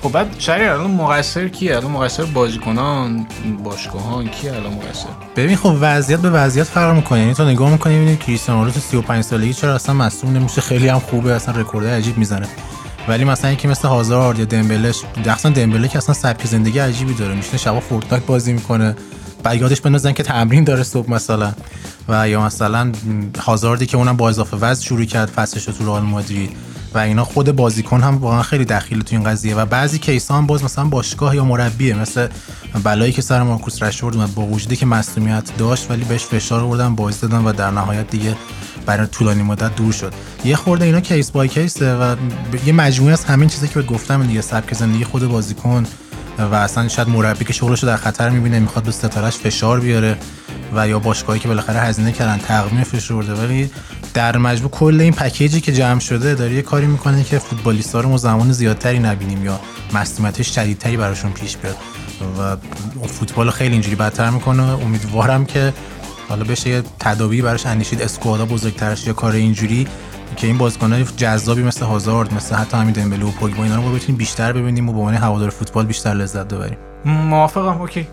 خب بعد شهری الان مقصر کیه؟ الان مقصر بازیکنان باشگاهان کیه الان مقصر؟ ببین خب وضعیت به وضعیت فرق می‌کنه. یعنی تو نگاه می‌کنی ببینید کریستیانو رونالدو تو 35 سالگی چرا اصلا مصدوم نمیشه؟ خیلی هم خوبه اصلا رکورد عجیب می‌زنه. ولی مثلا یکی مثل هازارد یا دمبله اصلا دمبله که اصلا سبک زندگی عجیبی داره. میشه شبا فورتنایت بازی می‌کنه. بعد یادش بندازن که تمرین داره صبح مثلا. و یا مثلا هازاردی که اونم با اضافه وزن شروع کرد فصلش رو تو رئال مادرید. و اینا خود بازیکن هم واقعا خیلی دخیل تو این قضیه. و بعضی کیسا هم باز مثلا باشگاه یا مربیه مثل بلایی که سر مارکوس رشفورد اومد با وجودی که مسئولیت داشت ولی بهش فشار آوردن باعث دادن و در نهایت دیگه برای طولانی مدت دور شد. یه خورده اینا کیس بای کیسه و یه مجموعه از همین چیزایی که گفتم دیگه سبک زندگی خود بازیکن و اصلا شاید مربی که شغلش رو در خطر می‌بینه می‌خواد به ستارهش فشار بیاره و یا باشگاهی که بالاخره هزینه کردن تقویم فشرده ولی در مجموع کل این پکیجی که جمع شده داره یه کاری می‌کنه که فوتبالیستا رو ما زمان زیادتری نبینیم یا مصونیتش شدیدتری براشون پیش بیاد. و فوتبال خیلی اینجوری بدتر می‌کنه. امیدوارم که حالا بشه یه تدابیر براش اندیشید اسکوادا بزرگترش یا کار اینجوری که این بازیکنای جذابی مثل هازارد مثل حتی همین دمبله و پوگبا اینا رو بتونیم بیشتر ببینیم و به عنوان هوادار فوتبال بیشتر لذت ببریم موافقم اوکی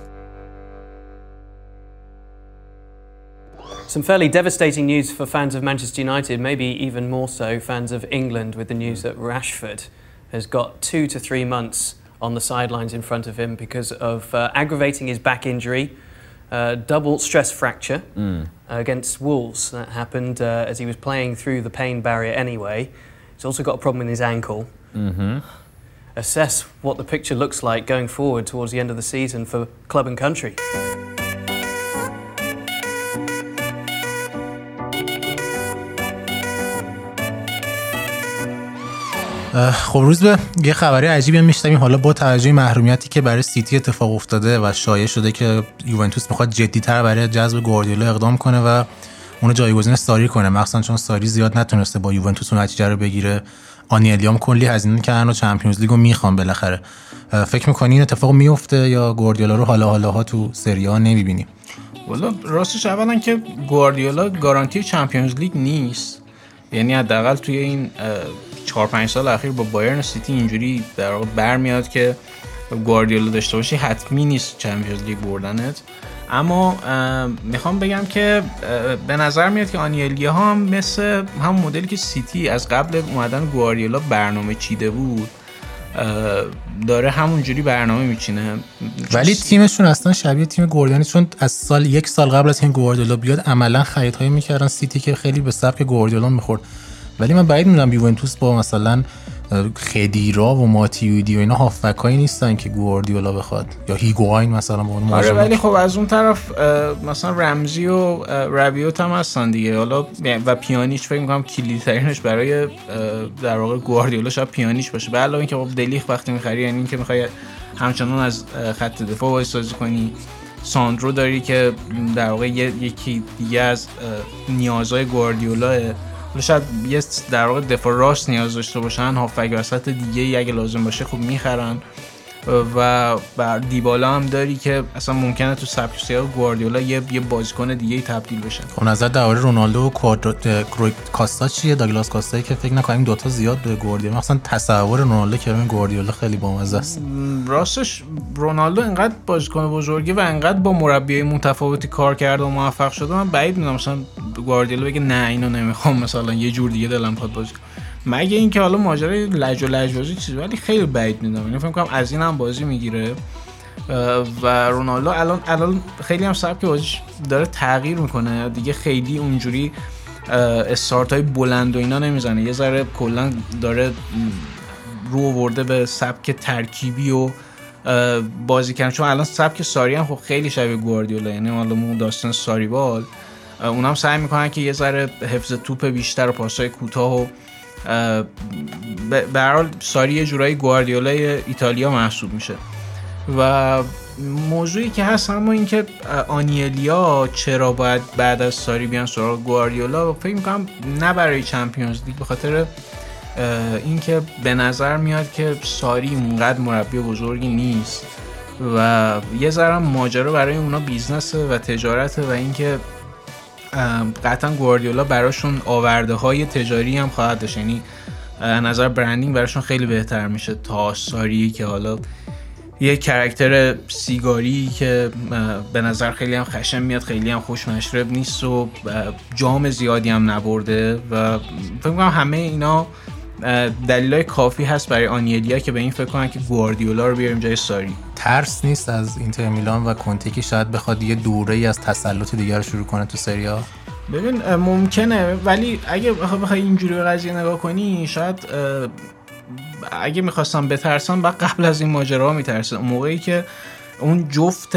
Some fairly devastating news for fans of Manchester United, maybe even more so fans of England, with the news that Rashford has got two to three months on the sidelines in front of him because of uh, aggravating his back injury. uh, double stress fracture Mm. against Wolves. That happened uh, as he was playing through the pain barrier anyway. He's also got a problem in his ankle. Mm-hmm. Assess what the picture looks like going forward towards the end of the season for club and country. خب روز به یه خبری عجیبی میشنویم. حالا با توجه محرومیتی که برای سیتی اتفاق افتاده و شایع شده که یوونتوس می‌خواد جدیتر برای جذب گواردیولا اقدام کنه و اونو جایگزین ساری کنه. مخصوصا چون ساری زیاد نتونسته با یوونتوس اون نتیجه رو بگیره. آنیلی هم کلی هزینه کردن و Champions League و می‌خوان بالاخره. فکر می‌کنی این اتفاق میفته یا گواردیولا رو حالا حالا ها تو سری ها نمی‌بینیم والا راستش اولا که گواردیولا گارانتی Champions League نیست. یعنی حداقل توی این چهار پنج سال اخیر با بایرن سیتی اینجوری در واقع برمیاد که گواردیولا داشته باشی حتمی نیست Champions League بردنت. اما می‌خوام بگم که به نظر میاد که آنیلیا ها هم مثل هم مدلی که سیتی از قبل اومدن گواردیولا برنامه چیده بود داره همونجوری برنامه میچینه. ولی تیمشون اصلا شبیه تیم گواردیولا چون از سال یک سال قبل از این گواردیولا بیاد عملا خریدهایی می‌کردن. سیتی که خیلی به سبک گواردیولا می‌خورد. ولی من بعید می‌دونم یوونتوس با مثلا خدیرا و ماتیودی و اینا هافبکایی نیستن که گواردیولا بخواد. یا هیگواین مثلا اون آره ولی خب از اون طرف مثلا رمزی و ربیوت هم هستن دیگه. حالا و پیانیچ فکر می‌کنم کلیدی ترینش برای در واقع گواردیولا شاید پیانیچ باشه. به علاوه اینکه خب دلیخت وقتی می‌خری یعنی اینکه می‌خوای همچنان از خط دفاع بازی سازی کنی. ساندرو داری که در واقع یکی دیگه از نیازهای گواردیولا شاید یه در واقع دفاع راست نیاز داشته باشن. هافبک وسط دیگه ای اگه لازم باشه خب می‌خرن. و دیبالا هم داری که اصلا ممکنه تو سبک سیاه گواردیولا یه یه بازیکن دیگه ای تبدیل بشن خب نظر درباره رونالدو و کوادرات کاستا چیه؟ داگلاس کاستا که فکر نکنم دوتا زیاد به گواردیولا مثلا تصور رونالدو که گواردیولا خیلی بامزه است. راستش رونالدو انقدر بازیکن بزرگی و انقدر با مربیای متفاوتی کار کرده و موفق شده من بعید می‌دونم مثلا گواردیولا بگه نه اینو نمی‌خوام مثلا یه جور دیگه دلم بازی مگه اینکه حالا ماجرای لج و لجبازی چیزی ولی خیلی بعید می‌دونم. یعنی فکر کنم از این هم بازی می‌گیره. و رونالدو الان الان خیلی هم سبک بازیش داره تغییر می‌کنه. دیگه خیلی اونجوری استارت های بلند و اینا نمی‌زنه. یه ذره کلا داره رو ورده به سبک ترکیبی و بازی کردن. چون الان سبک ساری هم خب خیلی شبیه گواردیولا. یعنی حالا مون داستان ساری بال. اونم سعی می‌کنن که یه ذره حفظ توپ بیشتر و پاسای کوتاه و به حال ساری یه جورایی گواردیولای ایتالیا محسوب میشه. و موضوعی که هست اما اینکه آنیلیا چرا باید بعد از ساری بیان سراغ گواردیولا فکر می‌کنم نه برای چمپیونز لیگ به خاطر اینکه به نظر میاد که ساری اونقدر مربی بزرگی نیست و یه ذره ماجرا برای اونا business و تجارت و اینکه قطعا گواردیولا براشون آورده های تجاری هم خواهد داشت. یعنی نظر branding براشون خیلی بهتر میشه تا ساری که حالا یه character سیگاری که به نظر خیلی هم خشن میاد خیلی هم خوش مشرب نیست و جام زیادی هم نبرده و فکر کنم همه اینا دلایل کافی هست برای آنیلیا که به این فکر کنن که گواردیولا رو بیاریم جای ساری. ترس نیست از اینتر میلان و کنته که شاید بخواد یه دوره ای از تسلط دیگر رو شروع کنه تو سری ها ببین ممکنه ولی اگه بخوای اینجوری به قضیه نگاه کنی شاید اگه می‌خواستم بترسم بعد قبل از این ماجرا میترسم. موقعی که اون جفت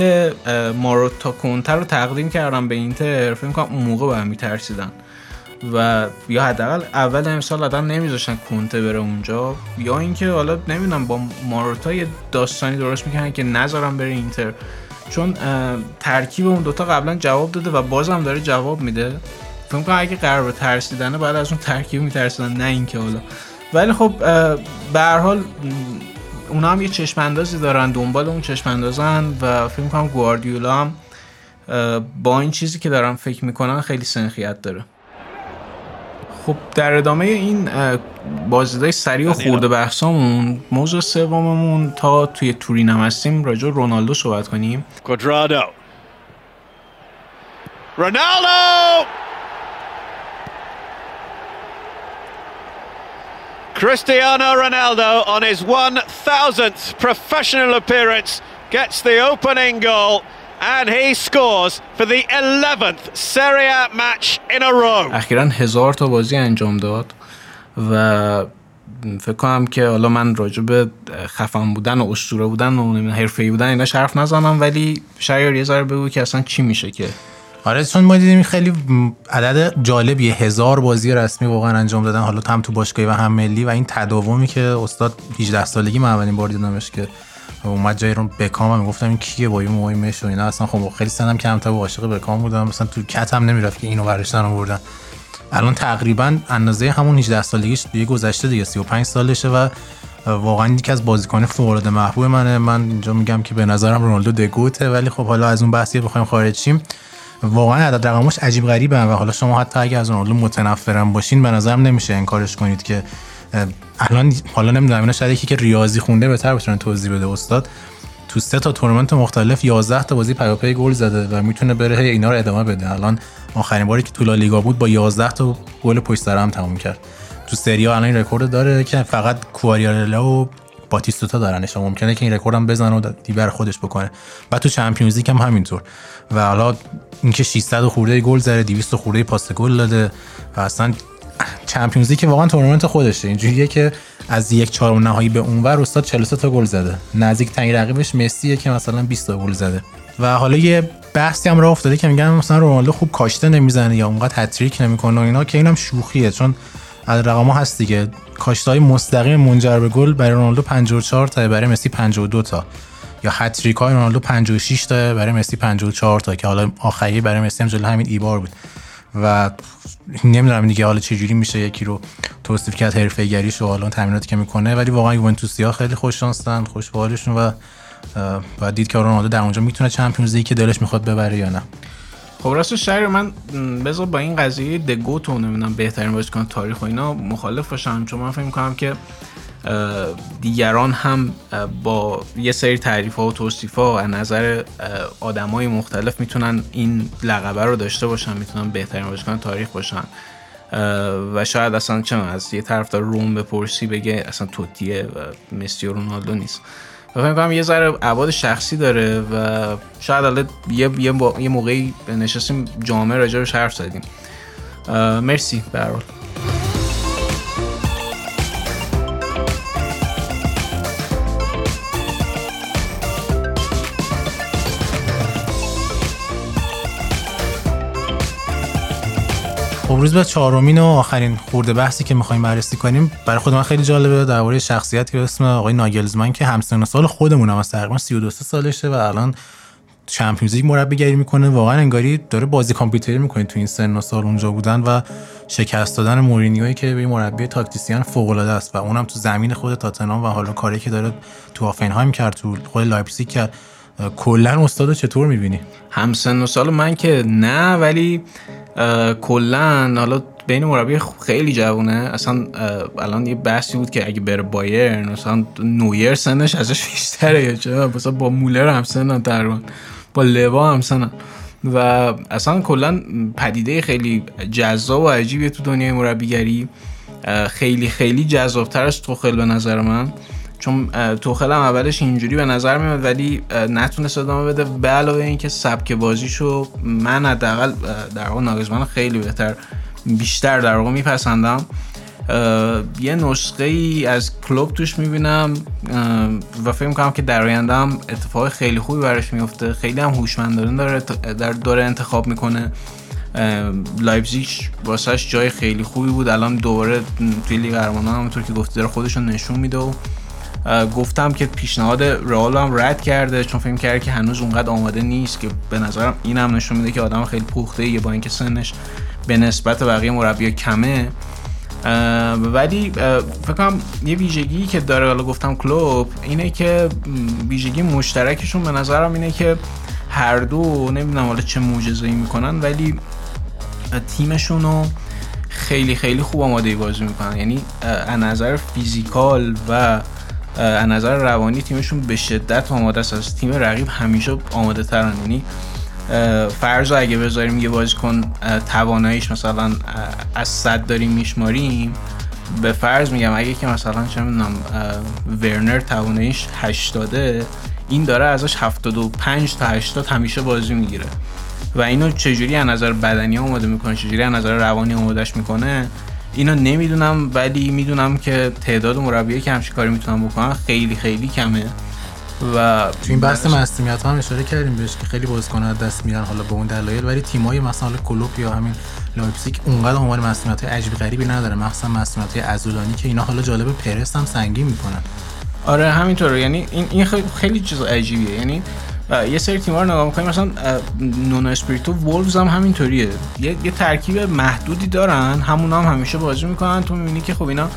ماروتا کنتر رو تقدیم کردم به اینتر فکر کنم اون موقع به میترسیدن. و یا حداقل اول امسال آدم نمیذاشتن کنته بره اونجا یا اینکه حالا نمی‌دونم با ماروتا یه داستانی درست می‌کنن که نذارم بره اینتر. چون ترکیب اون دوتا قبلا جواب داده و بازم داره جواب میده. فکر کنم اگه قرار به ترسیدنه بعد از اون ترکیب میترسیدن نه اینکه حالا. ولی خب به هر حال اونا هم یه چشم اندازی دارن دنبال اون چشم اندازن و فکر می‌کنم گواردیولا هم با این چیزی که دارن فکر می‌کنن خیلی سنخیت داره. خب در ادامه این بازدیدهای سریع و خورده بحثامون موضوع سوممون تا توی تورین هم هستیم راجع رونالدو صحبت کنیم Quadrado. Ronaldo! Cristiano Ronaldo on his 1000th professional appearance gets the opening goal and he scores for the 11th Serie A match in a row. اخیرا هزار تا بازی انجام داد و فکر کنم که حالا من راجع به خفن بودن و اسطوره بودن و نمی‌دونم حرفه‌ای بودن اینا حرف نزنم ولی شاید یه ذره بگو که اصلا چی میشه که آره چون ما دیدیم خیلی عدد جالبیه هزار بازی رسمی واقعا انجام دادن حالا هم تو باشگاهی و هم ملی و این تداومی که استاد 18 سالگی من اولین بار دیدمش که اومد جای رو بکام می‌گفتم این کیه با این موهای مش و اینا. اصلا خب خیلی سنم کمتر عاشق بکام بودم. مثلا تو کت هم نمی‌رفت که اینو ورشتن آوردن. الان تقریبا اندازه همون 18 سالگیش دیگه گذشته دیگه 35 سالشه و واقعا یکی از بازیکن العاده محبوب منه. من اینجا میگم که به نظرم رونالدو دگوته ولی خب حالا از اون بحثی بخوایم خارج شیم واقعا عدد رقمش عجیب غریبه و حالا شما حتی اگه از رونالدو متنفرم باشین به نظرم نمیشه انکارش کنید که الان حالا نمی‌دونم اینا شاید یکی که ریاضی خونده بهتر بتونه توضیح بده استاد. تو سه تا تورنمنت مختلف 11 تا بازی پیاپی گل زده و می‌تونه بره اینا رو ادامه بده. الان آخرین باری که تو لالیگا بود با 11 تا گل پشت سر هم تموم کرد. تو سری آ الان این رکورد داره که فقط کوالیارلا و باتیستوتا دارنش ممکنه که این رکورد هم بزنه و دیبر خودش بکنه. بعد تو Champions League هم همینطور. و حالا اینکه 600 خورده گل زده 200 خورده پاس گل داده و اصلا چمپیونز که واقعا تورنمنت خودشه. اینجوریه که از یک چهارم نهایی به اونور استاد 43 تا گل زده. نزدیک تنگ رقیبش مسیه که مثلا 20 تا گل زده. و حالا یه بحثی هم راه افتاده که میگن مثلا رونالدو خوب کاشته نمی‌زنه یا اونقدر هتریک نمی‌کنه و اینا که اینم شوخیه. چون از رقم هست دیگه. کاشتهای مستقیم منجر به گل برای رونالدو 54 تا برای مسی 52 تا. یا هتریک های رونالدو 56 تا برای مسی 54 تا که حالا آخری برای مسی هم جلو همین ایبار بود. و نمی‌دونم دیگه حالا چه جوری میشه یکی رو توصیف کرد حرفه‌ایگریش و حالا تمریناتی که می‌کنه. ولی واقعا یوونتوسیا خیلی خوش شانسن خوش و بعد دید که رونالدو در اونجا می‌تونه چمپیونز لیگ که دلش می‌خواد ببره یا نه. خب راست شهر من بذار با این قضیه دگوت و نمی‌دونم بهترین بازیکن تاریخ و اینا مخالف باشم. چون من فکر می‌کنم که دیگران هم با یه سری تعریف ها و توصیف ها از نظر آدمای مختلف می‌تونن این لقبه رو داشته باشن می‌تونن بهترین بازیکن تاریخ باشن. و شاید اصلا چه از یه طرف داره روم بپرسی بگه اصلا توتیه و مسی و رونالدو نیست. فکر کنم یه ذره عواد شخصی داره و شاید الان یه, یه, یه موقعی نشستیم جامعه راجع حرف زدیم. مرسی به خب روزبه چهارمین و آخرین خورده بحثی که می‌خوایم بررسی کنیم برای خود من خیلی جالبه. درباره شخصیتی به اسم آقای ناگلزمن که همسن سال خودمون هم از تقریبا 32 سالشه و الان Champions League مربیگری می‌کنه. واقعا انگاری داره بازی کامپیوتری می‌کنه تو این سن و سال اونجا بودن و شکست دادن مورینیوی که به مربی tactician فوق العاده است و اونم تو زمین خود تاتنهام و حالا کاری که داره تو هوفنهایم کرد تو خود لایپزیگ کرد. کلا استاد چطور می‌بینی؟ همسن و سال من که نه ولی کلا حالا بین مربی خیلی جوونه. اصلا الان یه بحثی بود که اگه بره بایرن مثلا نویر سنش ازش بیشتره یا چه؟ مثلا با مولر هم سنن تقریبا. با لوا هم سنن. و اصلا کلا پدیده خیلی جذاب و عجیبیه تو دنیای مربیگری. خیلی خیلی جذابتر از توخل به نظر من. چون توخل هم اولش اینجوری به نظر میاد ولی نتونست ادامه بده. به علاوه اینکه سبک بازیشو من حداقل در واقع ناگلزمن خیلی بهتر بیشتر در واقع میپسندم. یه نسخه ای از کلوب توش می‌بینم و فکر می‌کنم که در آینده هم اتفاق خیلی خوبی براش میفته خیلی هم هوشمندانه داره در داره انتخاب می‌کنه. لایپزیگ واسهش جای خیلی خوبی بود. الان دوباره توی لیگ قهرمانان همونطور که گفته داره خودشون نشون میده و گفتم که پیشنهاد رئال هم رد کرده چون فکر کرده که هنوز اونقدر آماده نیست که به نظرم این هم نشون میده که آدم خیلی پخته یه با اینکه سنش به نسبت بقیه مربی کمه. ولی فکر کنم یه ویژگی که داره حالا گفتم کلوب اینه که ویژگی مشترکشون به نظرم اینه که هر دو نمی‌دونم حالا چه معجزه‌ای می‌کنن ولی تیمشون رو خیلی خیلی خوب آماده بازی می‌کنن. یعنی از نظر فیزیکال و از نظر روانی تیمشون به شدت آماده است. از تیم رقیب همیشه آماده ترن یعنی فرض اگه بذاریم یه بازیکن تواناییش مثلا از صد داریم میشماریم به فرض میگم اگه که مثلا چه می‌دونم ورنر تواناییش 80 این داره ازش 75 تا 80 همیشه بازی می‌گیره. و اینو چجوری از نظر بدنی آماده می‌کنه چجوری از نظر روانی آمادهش می‌کنه؟ اینو نمی‌دونم ولی می‌دونم که تعداد مربیایی که همچین کاری می‌تونن بکنن خیلی خیلی کمه. و تو این بحث مصونیت هم اشاره کردیم بهش که خیلی بازیکن از دست میرن حالا به اون دلایل. ولی تیمای مثلا کلوب یا همین لایپزیگ اونقدر عنوان مصدومیت عجیب غریبی نداره. مخصوصا مصدومیت عضلانی که اینا حالا جالب پرس هم سنگین می‌کنن. آره همینطوره. یعنی این این خیلی چیز عجیبیه. یعنی یه سری تیم‌ها رو نگاه می‌کنیم مثلا نونو اسپریتو وولفز هم همینطوریه. یه, یه ترکیب محدودی دارن همون هم همیشه بازی می‌کنن. تو می‌بینی که خب اینا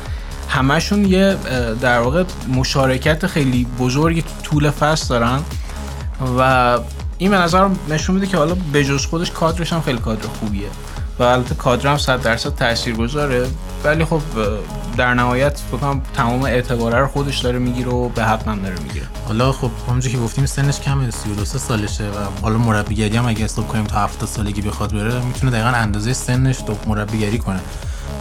همشون یه در واقع مشارکت خیلی بزرگی تو طول فصل دارن. و این به نظر نشون میده که حالا بجز خودش کادرش هم خیلی کادر خوبیه. و البته کادر هم 100 درصد تاثیر گذاره ولی خب در نهایت بکنم تمام اعتباره رو خودش داره می‌گیره و به حق هم داره می‌گیره. حالا خب همونجوری که گفتیم سنش کمه 32 سالشه و حالا مربیگری هم اگه حساب کنیم تا 70 سالگی بخواد بره می‌تونه دقیقا اندازه سنش تو مربیگری کنه.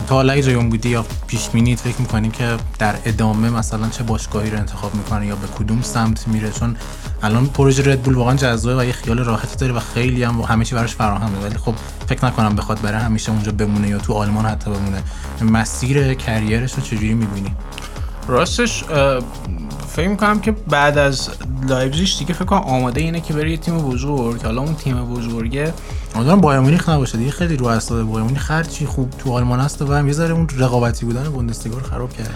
تا حالا جای بودی یا پیش بینی فکر می‌کنیم که در ادامه مثلا چه باشگاهی رو انتخاب می‌کنه یا به کدوم سمت میره؟ چون الان پروژه ردبول واقعا جذابه و یه خیال راحتی داره و خیلی هم همه چی براش فراهمه. ولی خب فکر نکنم بخواد بره همیشه اونجا بمونه یا تو آلمان حتی بمونه. مسیر career ش رو چجوری می‌بینی؟ راستش فکر می‌کنم که بعد از لایپزیگ دیگه فکر کنم آماده اینه که بره یه تیم بزرگ حالا اون تیم بزرگه امیدوارم بایرن مونیخ نباشه دیگه. خیلی رو اعصاب بایرن مونیخ هرچی خوب تو آلمان هست و هم یه ذره اون رقابتی بودن بوندسلیگا رو خراب کرد.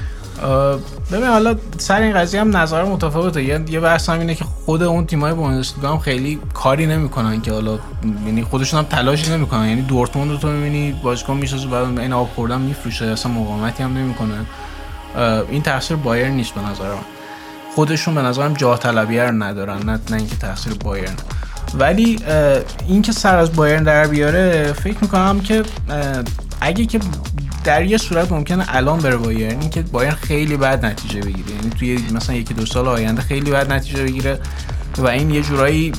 ببین حالا سر این قضیه هم نظر متفاوته. یه یه بحث هم اینه که خود اون تیمای بوندسلیگا هم خیلی کاری نمی‌کنن که حالا یعنی خودشون هم تلاش نمی‌کنن. یعنی دورتموند رو تو می‌بینی بازیکن می‌سازه بعد این آب خوردن میفروشه اصلا مقاومتی هم نمی‌کنه. این تاثیر بایر نیست به نظر من. خودشون به نظرم جاه طلبیه رو ندارن نه نه اینکه تاثیر بایرن. ولی اینکه سر از بایرن در بیاره فکر می‌کنم که اگه که در یه صورت ممکنه الان بره بایرن اینکه بایرن خیلی بد نتیجه بگیره. یعنی توی مثلا یکی دو سال آینده خیلی بد نتیجه بگیره و این یه جورایی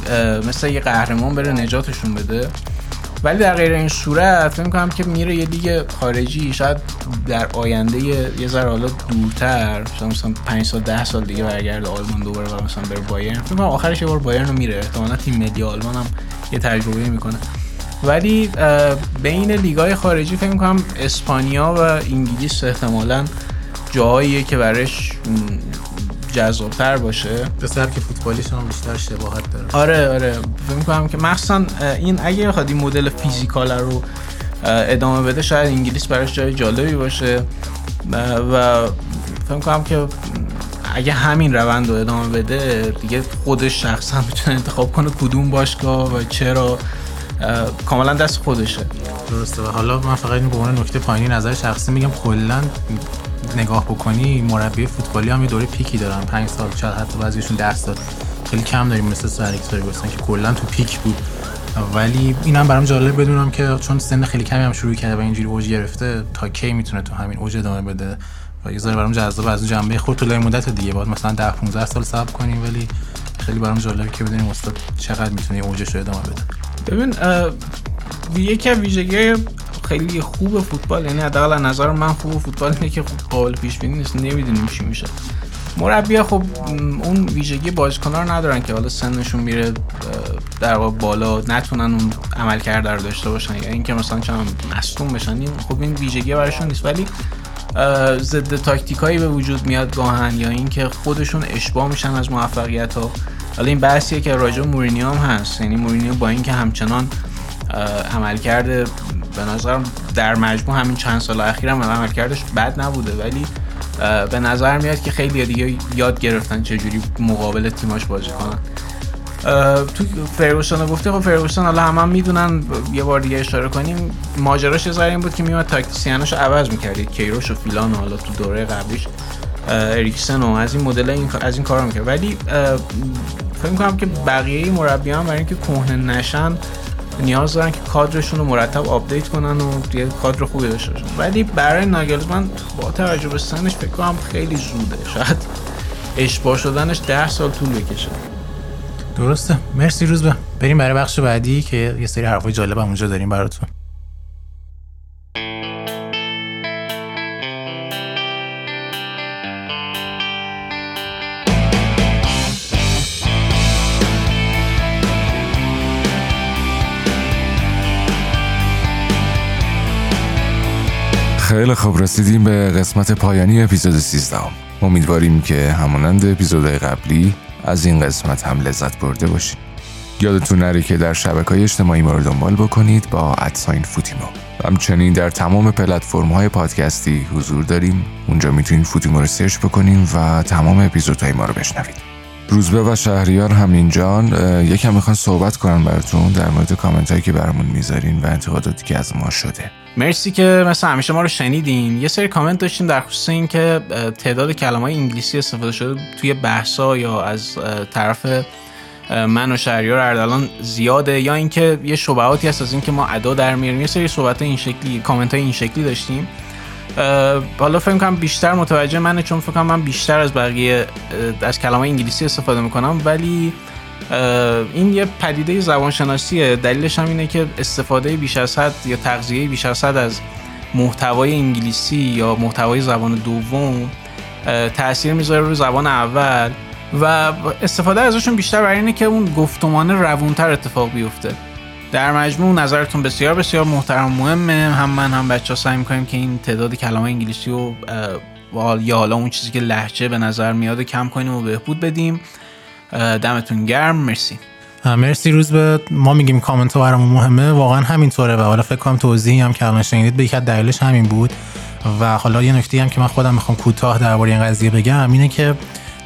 مثل یه قهرمان بره نجاتشون بده. ولی در غیر این صورت فکر می‌کنم که میره یه لیگ خارجی شاید در آینده یه ذره حالا دورتر مثلا 5 سال 10 سال دیگه برگرده آلمان دوباره و مثلا بره بایرن. فکر کنم آخرش یه بار بایرن رو میره. احتمالاً تیم ملی آلمان هم یه تجربه می‌کنه. ولی بین لیگای خارجی فکر می‌کنم اسپانیا و انگلیس احتمالاً جاهاییه که برش جذابتر باشه. به سبک فوتبالیش هم بیشتر شباهت داره. آره آره. فکر می‌کنم که مخصوصا این اگه بخواد این مدل فیزیکال رو ادامه بده شاید انگلیس براش جای جالبی باشه. و فکر می‌کنم که اگه همین روند رو ادامه بده دیگه خودش شخصا می‌تونه انتخاب کنه کدوم باشگاه و چرا. کاملا دست خودشه. درسته. و حالا من فقط این به عنوان نکته پایینی نظر شخصی میگم کلا نگاه بکنی مربی فوتبالی هم یه دوره پیکی دارن. 5 سال شاید حتی بعضیشون 10 سال خیلی کم داریم مثل سر فرگوسن که کلا تو پیک بود. ولی اینم برام جالب بدونم که چون سن خیلی کمی هم شروع کرده و اینجوری اوج گرفته تا کی می‌تونه تو همین اوج ادامه بده؟ و یه ذره برام جذاب از اون جنبه خود طول مدت دیگه. بعد مثلا 10 15 سال صبر کنیم ولی خیلی برام جالبه که بدونیم استاد چقدر می‌تونه اوجش رو ادامه بده. ببین یکی از ویژگی خیلی خوب فوتبال یعنی حداقل نظر من خوب فوتبال اینه که قابل پیش بینی نیست نمی‌دونیم چی میشه. مربی خب اون ویژگی بازیکن‌ها رو ندارن که حالا سنشون میره در واقع بالا نتونن اون عمل کرده رو داشته باشن یا اینکه مثلا چون مصدوم بشن خب این ویژگی براشون نیست. ولی ضد تاکتیکایی به وجود میاد گاهن یا اینکه خودشون اشباه میشن از موفقیت ها حالا این بحثیه که راجع مورینیو هم هست. یعنی مورینیو با اینکه همچنان عمل کرده به نظرم در مجموع همین چند سال اخیر هم عمل کردش بد نبوده ولی به نظر میاد که خیلی دیگه یاد گرفتن چجوری مقابل تیماش بازی کنن. تو فرگوسون گفته خب فرگوسون حالا همه هم می‌دونن یه بار دیگه اشاره کنیم. ماجراش یه این بود که میومد تاکتیسیانش عوض می‌کرد کیروش و فیلان و حالا تو دوره قبلیش. اریکسن و از این مدل این از این کارا می‌کرد. ولی فکر می‌کنم که بقیه مربیان برای اینکه کهنه نشن نیاز دارن که کادرشون رو مرتب update کنن و یه کادر خوبی داشته باشن. ولی برای ناگلزمن با توجه به سنش فکر کنم خیلی زوده. شاید اشباع شدنش ده سال طول بکشه. درسته. مرسی روزبه بریم برای بخش بعدی که یه سری حرفای جالب هم اونجا داریم براتون. خیلی خوب رسیدیم به قسمت پایانی اپیزود 13 امیدواریم که همانند اپیزودهای قبلی از این قسمت هم لذت برده باشید یادتون نره که در شبکه های اجتماعی ما رو دنبال بکنید با ادساین فوتیمو همچنین در تمام پلتفرم های پادکستی حضور داریم. اونجا می‌تونید فوتیمو رو سرچ بکنیم و تمام اپیزودهای ما رو بشنوید. روزبه و شهریار همینجان. یکم می‌خوان صحبت کنن براتون در مورد کامنت هایی که برامون می‌ذارین و انتقاداتی که از ما شده. مرسی که مثل همیشه ما رو شنیدین. یه سری کامنت داشتیم در خصوص این که تعداد کلمه های انگلیسی استفاده شده توی بحثا یا از طرف من و شهریار اردلان زیاده یا اینکه یه شبهاتی هست از اینکه ما ادا در میاریم. یه سری صحبت این شکلی کامنت های این شکلی داشتیم. حالا فکر کنم بیشتر متوجه منه چون فکر کنم من بیشتر از بقیه از کلمه انگلیسی استفاده می‌کنم. ولی این یه پدیده زبانشناسیه. دلیلش هم اینه که استفاده بیش از حد یا تغذیه بیش از حد از محتوای انگلیسی یا محتوای زبان دوم تاثیر می‌ذاره روی زبان اول و استفاده ازشون بیشتر برای اینه که اون گفتمان روونتر اتفاق بیفته. در مجموع نظرتون بسیار بسیار محترم مهمه. هم من هم بچه ها سعی می‌کنیم که این تعداد کلمه انگلیسی رو یا حالا اون چیزی که لحجه به نظر میاد کم کنیم و بهبود بدیم. دمتون گرم. مرسی. مرسی روز به ما میگیم کامنت ها برامون مهمه. واقعا همینطوره و حالا فکر کنم توضیحی هم که الان شنیدید به یک دلیلش همین بود. و حالا یه نکته هم که من خودم می‌خوام کوتاه درباره این قضیه بگم اینه که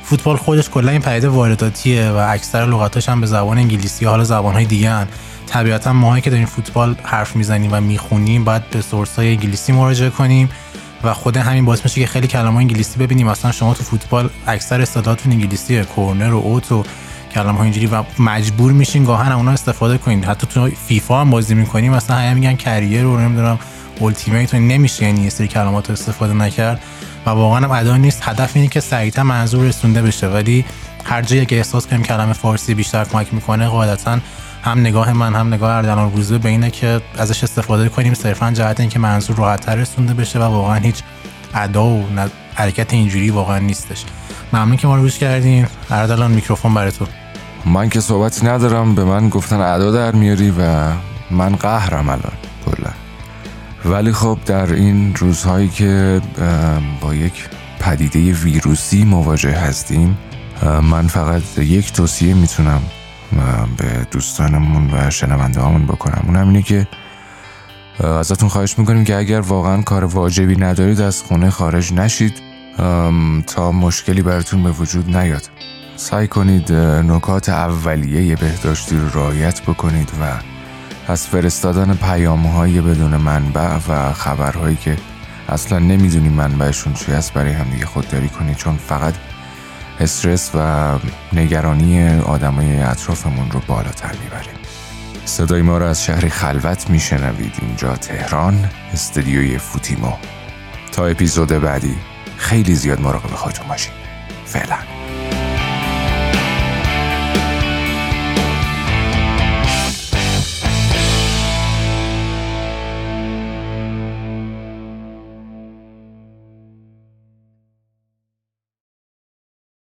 فوتبال خودش کلا این پدیده وارداتیه و اکثر لغاتاش هم به زبان انگلیسی حالا زبان های دیگه هن. طبیعتا ماهایی که داریم فوتبال حرف می‌زنیم و می‌خونیم باید به سورس های انگلیسی مراجعه کنیم. و خود همین باعث میشه که خیلی کلمه انگلیسی ببینیم. مثلا شما تو فوتبال اکثر استعدادتون انگلیسیه کورنر و اوت و کلمه ها اینجوری و مجبور میشین گاهن اونا استفاده کنید حتی تو فیفا هم بازی می‌کنیم مثلا همه میگن کریر رو نمی‌دونم التیمیت نمیشه. یعنی سری کلمات استفاده نکرد و واقعا هم ادا نیست. هدف اینه که سریعتر منظور رسونده بشه. ولی هر جایی که احساس کنیم کلمه فارسی بیشتر کمک می‌کنه قاعدتا هم نگاه من هم نگاه اردلان روزه به اینه که ازش استفاده کنیم. صرفا جهت اینکه منظور راحتتر رسونده بشه و واقعا هیچ ادا و حرکت اینجوری واقعا نیستش. ممنون که ما رو گوش کردین. اردلان میکروفون برای تو. من که صحبتی ندارم. به من گفتن ادا در میاری و من قهرم الان کلا. ولی خب در این روزهایی که با یک پدیده ویروسی مواجه هستیم من فقط یک توصیه می‌تونم به دوستانمون و شنونده هامون بکنم. اونم اینه که ازتون خواهش می‌کنیم که اگر واقعا کار واجبی ندارید از خونه خارج نشید. تا مشکلی براتون به وجود نیاد. سعی کنید نکات اولیه بهداشتی رو رعایت بکنید و از فرستادن پیام های بدون منبع و خبرهایی که اصلا نمی‌دونیم منبعشون چی است برای همدیگه خودداری کنید. چون فقط استرس و نگرانی آدمای اطرافمون رو بالاتر می‌بریم. صدای ما رو از شهر خلوت میشنوید. اینجا تهران استدیوی فوتیمو. تا اپیزود بعدی خیلی زیاد مراقب خودتون باشید. فعلا.